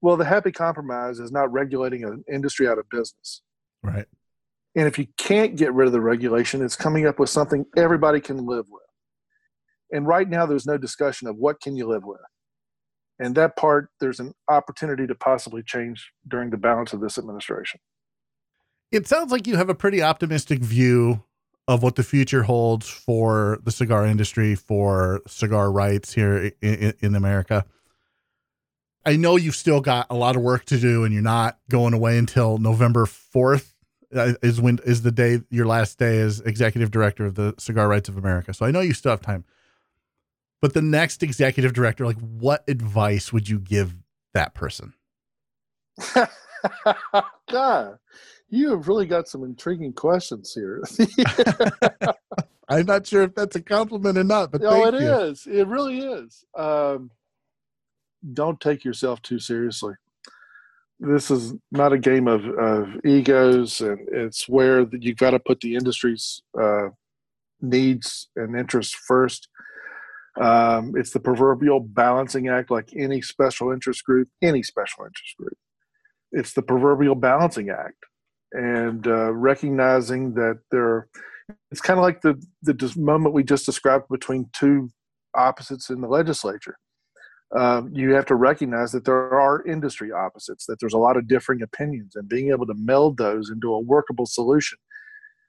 Well, the happy compromise is not regulating an industry out of business. Right. And if you can't get rid of the regulation, it's coming up with something everybody can live with. And right now, there's no discussion of what can you live with. And that part, there's an opportunity to possibly change during the balance of this administration. It sounds like you have a pretty optimistic view of what the future holds for the cigar industry, for cigar rights here in, in, America. I know you've still got a lot of work to do, and you're not going away until November fourth. Uh, is when is the day your last day as executive director of the Cigar Rights of America. So I know you still have time. But the next executive director, like, what advice would you give that person? God, you have really got some intriguing questions here. I'm not sure if that's a compliment or not, but oh, it you. is. It really is. Um, don't take yourself too seriously. This is not a game of, of egos, and it's where you've got to put the industry's uh, needs and interests first. Um, it's the proverbial balancing act, like any special interest group, any special interest group. It's the proverbial balancing act, and uh, recognizing that there, it's kind of like the the moment we just described between two opposites in the legislature. Um, you have to recognize that there are industry opposites, that there's a lot of differing opinions, and being able to meld those into a workable solution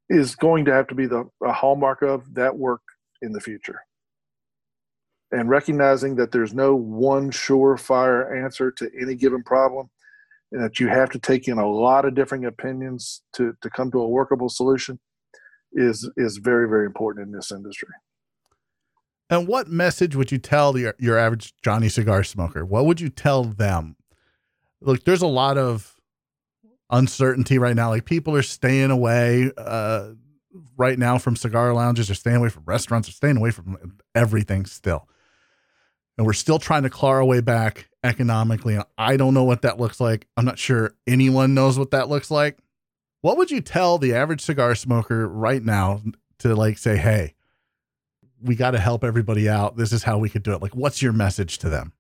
is going to have to be the hallmark of that work in the future and recognizing that there's no one surefire answer to any given problem and that you have to take in a lot of different opinions to, to come to a workable solution is is very very important in this industry. And what message would you tell your, your average johnny cigar smoker? What would you tell them? Look there's a lot of uncertainty right now. Like people are staying away uh, right now from cigar lounges. Or staying away from restaurants. Or staying away from everything still and we're still trying to claw our way back economically. And I don't know what that looks like. I'm not sure anyone knows what that looks like. What would you tell the average cigar smoker right now to like say, hey, we got to help everybody out. This is how we could do it. Like, what's your message to them?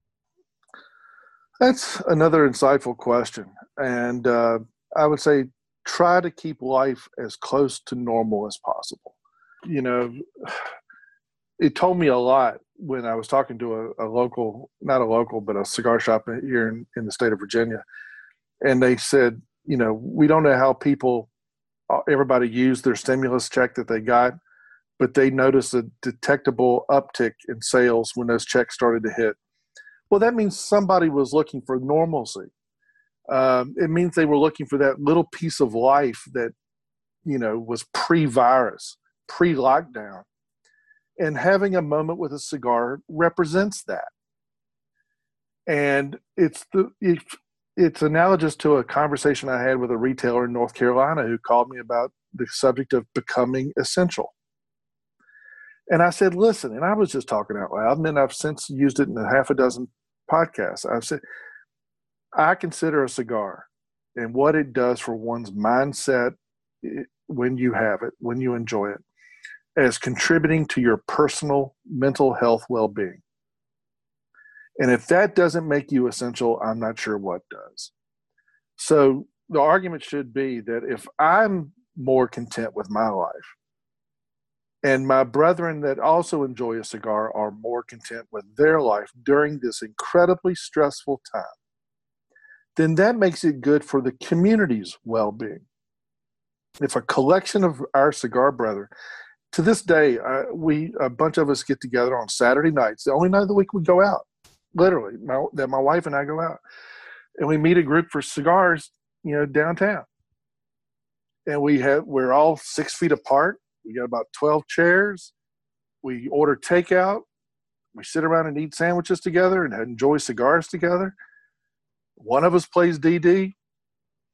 That's another insightful question. And uh, I would say try to keep life as close to normal as possible. You know, it told me a lot when I was talking to a, a, local, not a local, but a cigar shop here in, in the state of Virginia, and they said, you know, we don't know how people, uh, everybody used their stimulus check that they got, but they noticed a detectable uptick in sales when those checks started to hit. Well, that means somebody was looking for normalcy. Um, it means they were looking for that little piece of life that, you know, was pre-virus, pre-lockdown and having a moment with a cigar represents that. And it's the it, it's analogous to a conversation i had with a retailer in north carolina who called me about the subject of becoming essential. And i said listen and i was just talking out loud and then i've since used it in a half a dozen podcasts. I've said i consider a cigar and what it does for one's mindset eh, when you have it when you enjoy it as contributing to your personal mental health well being. And if that doesn't make you essential, I'm not sure what does. So the argument should be that if I'm more content with my life, and my brethren that also enjoy a cigar are more content with their life during this incredibly stressful time, then that makes it good for the community's well being. If a collection of our cigar brethren to this day, uh, we a bunch of us get together on Saturday nights. The only night of the week we go out, literally, my, that my wife and I go out, and we meet a group for cigars, you know, downtown. And we have we're all six feet apart. We got about twelve chairs. We order takeout. We sit around and eat sandwiches together and enjoy cigars together. One of us plays DD,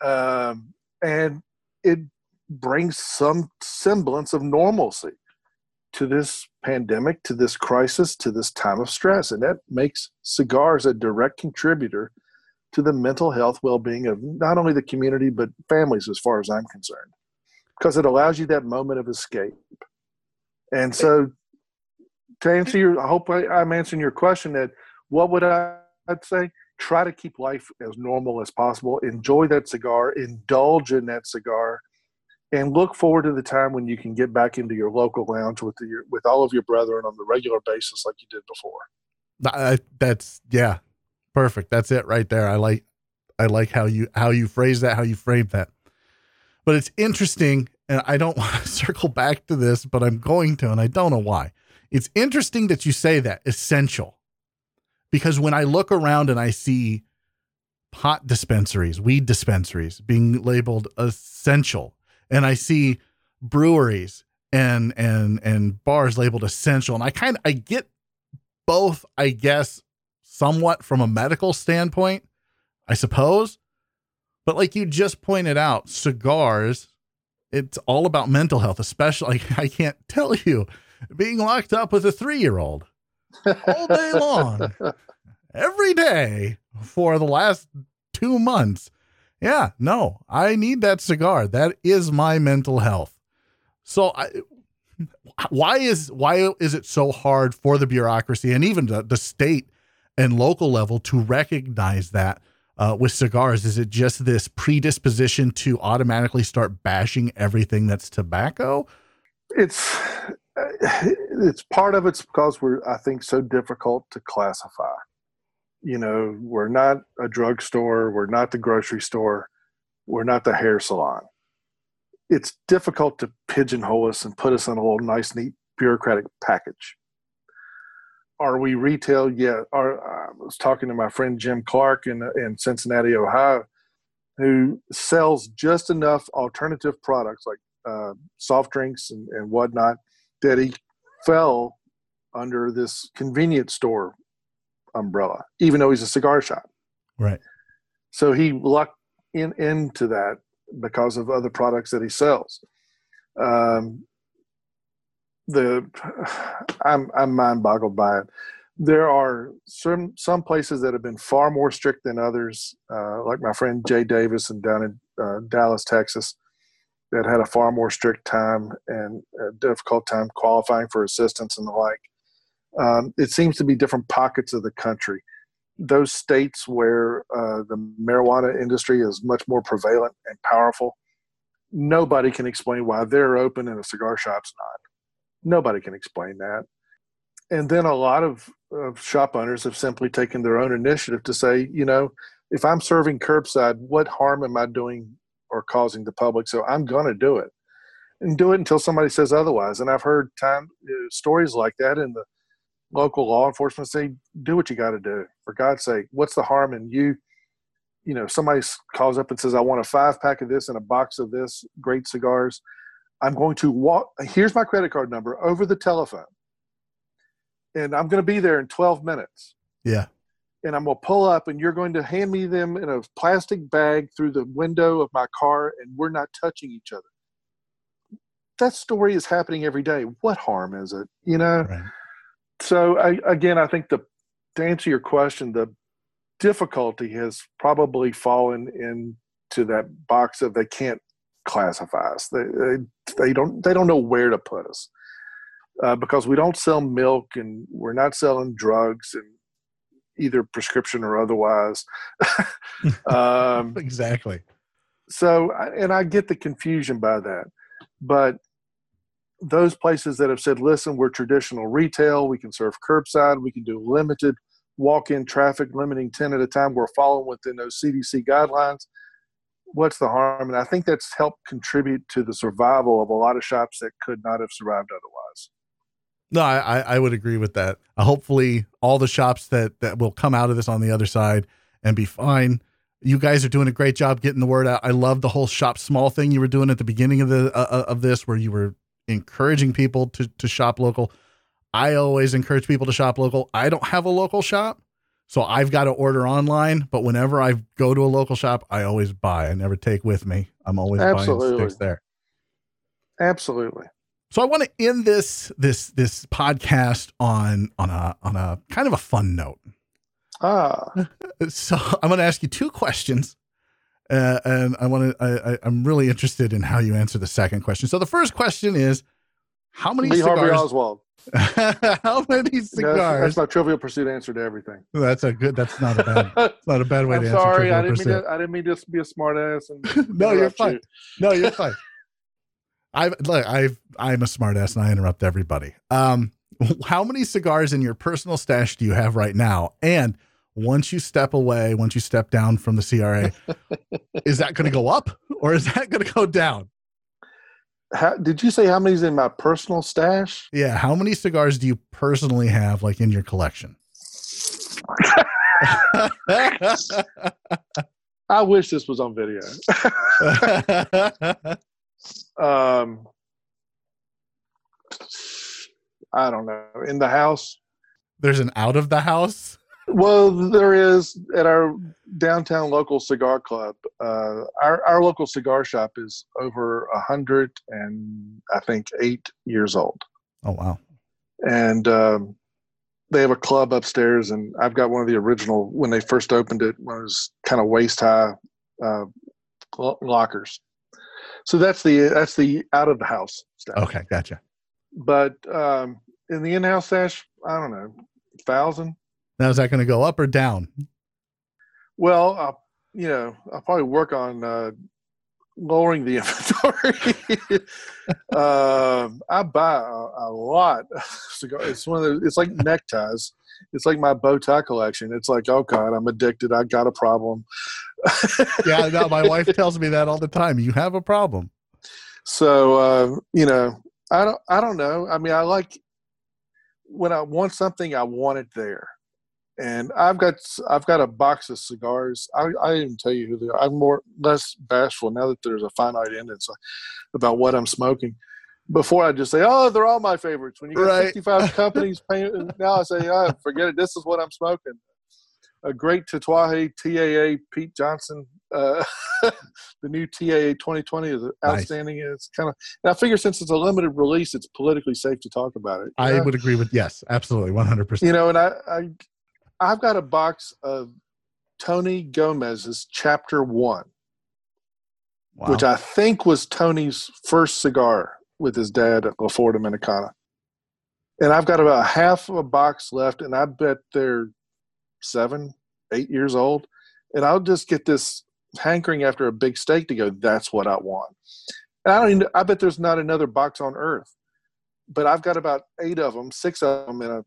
um, and it brings some semblance of normalcy to this pandemic, to this crisis, to this time of stress. And that makes cigars a direct contributor to the mental health well being of not only the community, but families, as far as I'm concerned, because it allows you that moment of escape. And so, to answer your, I hope I, I'm answering your question that what would I, I'd say? Try to keep life as normal as possible. Enjoy that cigar, indulge in that cigar, and look forward to the time when you can get back into your local lounge with the, with all of your brethren on the regular basis like you did before. I, that's yeah, perfect. That's it right there. I like I like how you how you phrase that, how you frame that. But it's interesting, and I don't want to circle back to this, but I'm going to, and I don't know why. It's interesting that you say that essential, because when I look around and I see pot dispensaries, weed dispensaries being labeled essential and I see breweries and and and bars labeled essential and I kind of I get both, I guess, somewhat from a medical standpoint, I suppose. But like you just pointed out, cigars, it's all about mental health, especially like, I can't tell you being locked up with a three year old all day long, every day for the last two months. Yeah, no, I need that cigar. That is my mental health. So I, why is why is it so hard for the bureaucracy and even the, the state and local level to recognize that uh, with cigars? Is it just this predisposition to automatically start bashing everything that's tobacco? It's it's part of it's because we're I think so difficult to classify. You know, we're not a drugstore, we're not the grocery store, we're not the hair salon. It's difficult to pigeonhole us and put us in a little nice, neat bureaucratic package. Are we retail? Yeah. Are, I was talking to my friend Jim Clark in in Cincinnati, Ohio, who sells just enough alternative products like uh, soft drinks and, and whatnot that he fell under this convenience store umbrella, even though he's a cigar shop. Right. So he lucked in into that because of other products that he sells. Um, the I'm I'm mind boggled by it. There are some some places that have been far more strict than others, uh, like my friend Jay Davis and down in uh, Dallas, Texas that had a far more strict time and a difficult time qualifying for assistance and the like. Um, it seems to be different pockets of the country. Those states where uh, the marijuana industry is much more prevalent and powerful, nobody can explain why they're open and a cigar shop's not. Nobody can explain that. And then a lot of, of shop owners have simply taken their own initiative to say, you know, if I'm serving curbside, what harm am I doing or causing the public. So I'm going to do it and do it until somebody says otherwise. And I've heard time uh, stories like that in the local law enforcement say, do what you got to do. For God's sake, what's the harm in you? You know, somebody calls up and says, I want a five pack of this and a box of this great cigars. I'm going to walk, here's my credit card number over the telephone. And I'm going to be there in 12 minutes. Yeah and I'm going to pull up and you're going to hand me them in a plastic bag through the window of my car and we're not touching each other. That story is happening every day. What harm is it? You know? Right. So I, again, I think the, to answer your question, the difficulty has probably fallen into that box of they can't classify us. They, they, they don't, they don't know where to put us. Uh, because we don't sell milk and we're not selling drugs and either prescription or otherwise. um, exactly. So, and I get the confusion by that, but those places that have said, "Listen, we're traditional retail. We can serve curbside. We can do limited walk-in traffic, limiting ten at a time. We're following within those CDC guidelines." What's the harm? And I think that's helped contribute to the survival of a lot of shops that could not have survived otherwise. No, I, I would agree with that. Uh, hopefully, all the shops that that will come out of this on the other side and be fine. You guys are doing a great job getting the word out. I love the whole shop small thing you were doing at the beginning of the uh, uh, of this, where you were encouraging people to to shop local. I always encourage people to shop local. I don't have a local shop, so I've got to order online. But whenever I go to a local shop, I always buy. I never take with me. I'm always Absolutely. buying sticks there. Absolutely. So I want to end this this this podcast on on a on a kind of a fun note. Ah. So I'm going to ask you two questions, uh, and I want to. I, I, I'm really interested in how you answer the second question. So the first question is, how many Lee cigars? Harvey Oswald. how many cigars? That's, that's, my trivial pursuit answer to everything. That's a good. That's not a bad. That's not a bad way I'm to answer. Sorry, I didn't mean to. I didn't mean to be a smartass. No, you're fine. You. No, you're fine. I look, I I'm a smartass and I interrupt everybody. Um, how many cigars in your personal stash do you have right now? And once you step away, once you step down from the CRA, is that going to go up or is that going to go down? How, did you say how many's in my personal stash? Yeah. How many cigars do you personally have, like in your collection? I wish this was on video. um, I don't know. In the house, There's an out of the house. Well, there is at our downtown local cigar club. Uh, our our local cigar shop is over a hundred and I think eight years old, Oh wow. and um, they have a club upstairs. And I've got one of the original when they first opened it when it was kind of waist high uh, lockers. So that's the that's the out of the house stuff. Okay, gotcha. But um, in the in house stash, I don't know, thousand. Now is that going to go up or down? Well, I'll, you know, I'll probably work on uh, lowering the inventory. um, I buy a, a lot. of cigars. It's one of the, It's like neckties. It's like my bow tie collection. It's like, oh God, I'm addicted. I got a problem. Yeah, no, my wife tells me that all the time. You have a problem. So uh, you know, I don't. I don't know. I mean, I like when I want something, I want it there. And I've got I've got a box of cigars. I, I didn't tell you who they are. I'm more less bashful now that there's a finite ending so, about what I'm smoking. Before I just say, "Oh, they're all my favorites." When you got Right. 65 companies paying, now I say, "Oh, forget it. This is what I'm smoking." A great Tatuaje TAA Pete Johnson. Uh, the new TAA 2020 is Nice. outstanding. It's kind of and I figure since it's a limited release, it's politically safe to talk about it. I know? would agree with yes, absolutely, 100. percent you know, and I, I, I've got a box of Tony Gomez's Chapter One, which I think was Tony's first cigar with his dad at La Flor Dominicana. And I've got about half of a box left, and I bet they're seven, eight years old. And I'll just get this hankering after a big steak to go, that's what I want. And I don't even, I bet there's not another box on earth. But I've got about eight of them, six of them in a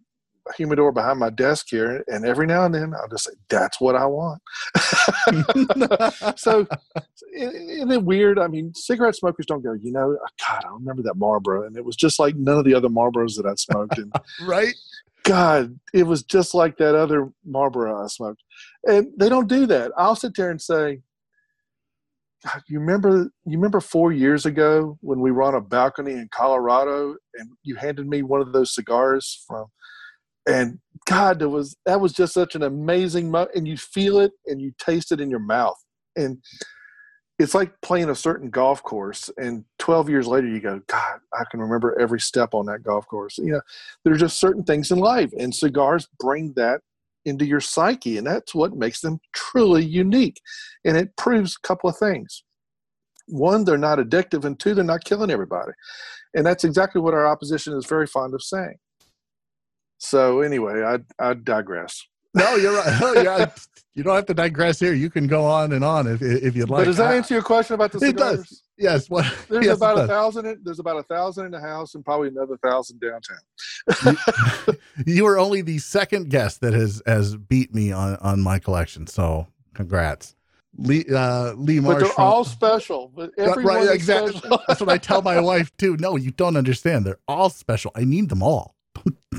humidor behind my desk here. And every now and then I'll just say, that's what I want. so isn't it weird? I mean, cigarette smokers don't go, you know, uh, God, I remember that Marlboro, and it was just like none of the other Marlboros that I smoked. And right? God, it was just like that other Marlboro I smoked. And they don't do that. I'll sit there and say, God, you remember you remember four years ago when we were on a balcony in Colorado and you handed me one of those cigars from and God, that was that was just such an amazing mo- and you feel it and you taste it in your mouth. And it's like playing a certain golf course and 12 years later you go, God, I can remember every step on that golf course. You know, there's just certain things in life and cigars bring that into your psyche and that's what makes them truly unique and it proves a couple of things one they're not addictive and two they're not killing everybody and that's exactly what our opposition is very fond of saying so anyway i, I digress No, you're right. No, yeah, you don't have to digress here. You can go on and on if if you'd like. but does that answer your question about the It does. Yes. What? there's yes, about a thousand in- there's about a thousand in the house and probably another thousand downtown You are only the second guest that has has beat me on on my collection. So congrats, Lee uh, Lee but they're all special but everyone right, exactly. special. That's what I tell my wife too. No, you don't understand. They're all special. I need them all.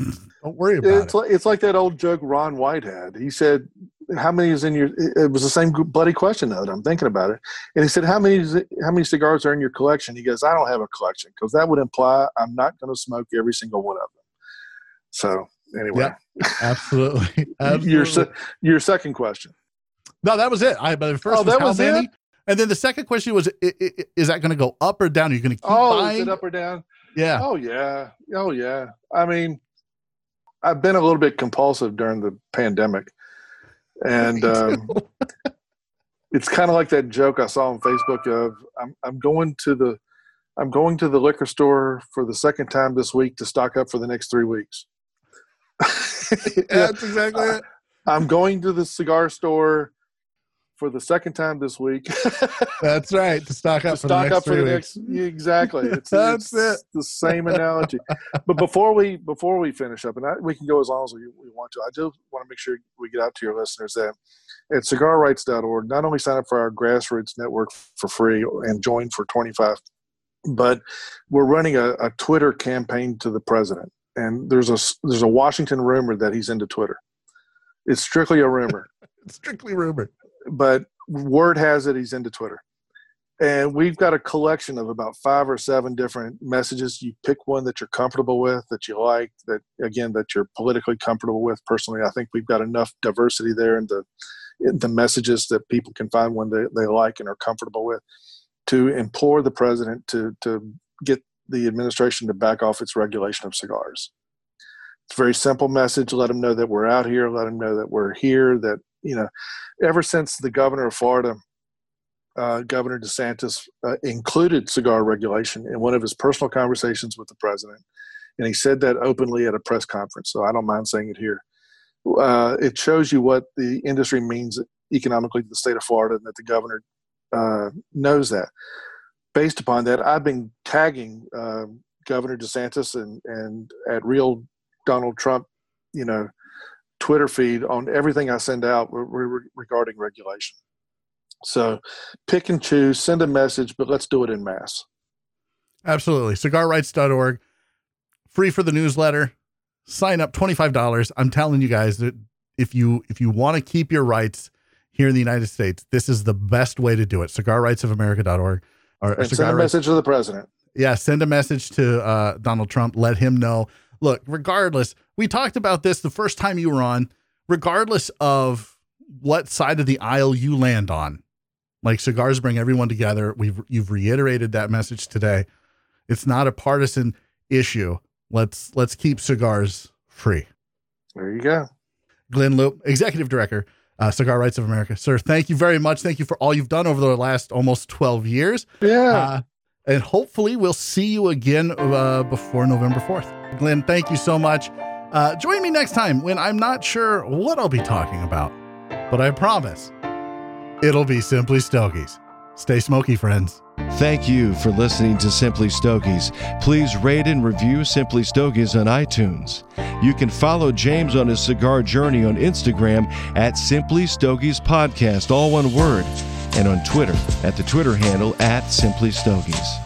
don't worry about it's it. like it's like that old joke Ron White had. He said, "How many is in your?" It was the same bloody question though. that I'm thinking about it, and he said, "How many? Is it, how many cigars are in your collection?" He goes, "I don't have a collection because that would imply I'm not going to smoke every single one of them." So anyway. Absolutely. Absolutely. your your second question. no, that was it. I but the first Oh, was that was many, it? and then the second question was: Is that going to go up or down? Are you going to keep Oh, buying? is it up or down? Yeah. Oh yeah, oh yeah. I mean, I've been a little bit compulsive during the pandemic, and um, it's kind of like that joke I saw on Facebook of I'm I'm going to the I'm going to the liquor store for the second time this week to stock up for the next three weeks. Yeah. That's exactly it. I'm going to the cigar store for the second time this week. That's right. To stock to up for stock the next up for the next exactly it's, That's it's the same analogy but before we before we finish up and I, we can go as long as we, we want to i do want to make sure we get out to your listeners that at cigarrights.org not only sign up for our grassroots network for free and join for 25 but we're running a, a twitter campaign to the president and there's a there's a washington rumor that he's into twitter it's strictly a rumor It's strictly rumored. But word has it he's into Twitter. and we've got a collection of about five or seven different messages. You pick one that you're comfortable with, that you like, that again that you're politically comfortable with. Personally, I think we've got enough diversity there in the in the messages that people can find one they, they like and are comfortable with to implore the president to to get the administration to back off its regulation of cigars. It's a very simple message. Let them know that we're out here. Let them know that we're here. That you know, ever since the governor of Florida uh, Governor DeSantis uh, included cigar regulation in one of his personal conversations with the president, and he said that openly at a press conference. So I don't mind saying it here. Uh, it shows you what the industry means economically to the state of Florida, and that the governor uh, knows that. Based upon that, I've been tagging um, Governor DeSantis and and at real Donald Trump, you know, Twitter feed on everything I send out regarding regulation. So pick and choose, send a message, but let's do it in mass. Absolutely. Cigarrights.org, free for the newsletter. Sign up $25. I'm telling you guys that if you if you want to keep your rights here in the United States, this is the best way to do it. Cigarrightsofamerica.org. Or, and send a message to the president. Yeah, send a message to uh, Donald Trump. Let him know. Look, regardless, we talked about this the first time you were on. Regardless of what side of the aisle you land on, like cigars bring everyone together. We've you've reiterated that message today. It's not a partisan issue. Let's let's keep cigars free. There you go. Glynn Loope, Executive Director, uh, Cigar Rights of America. Sir, thank you very much. Thank you for all you've done over the last almost 12 years. Yeah. Uh, and hopefully we'll see you again uh, before November 4th. Glynn, thank you so much. Uh, join me next time when I'm not sure what I'll be talking about, but I promise it'll be Simply Stogies. Stay smoky, friends. Thank you for listening to Simply Stogies. Please rate and review Simply Stogies on iTunes. You can follow James on his cigar journey on Instagram at Simply Stogies Podcast, all one word, and on Twitter at the Twitter handle at Simply Stogies.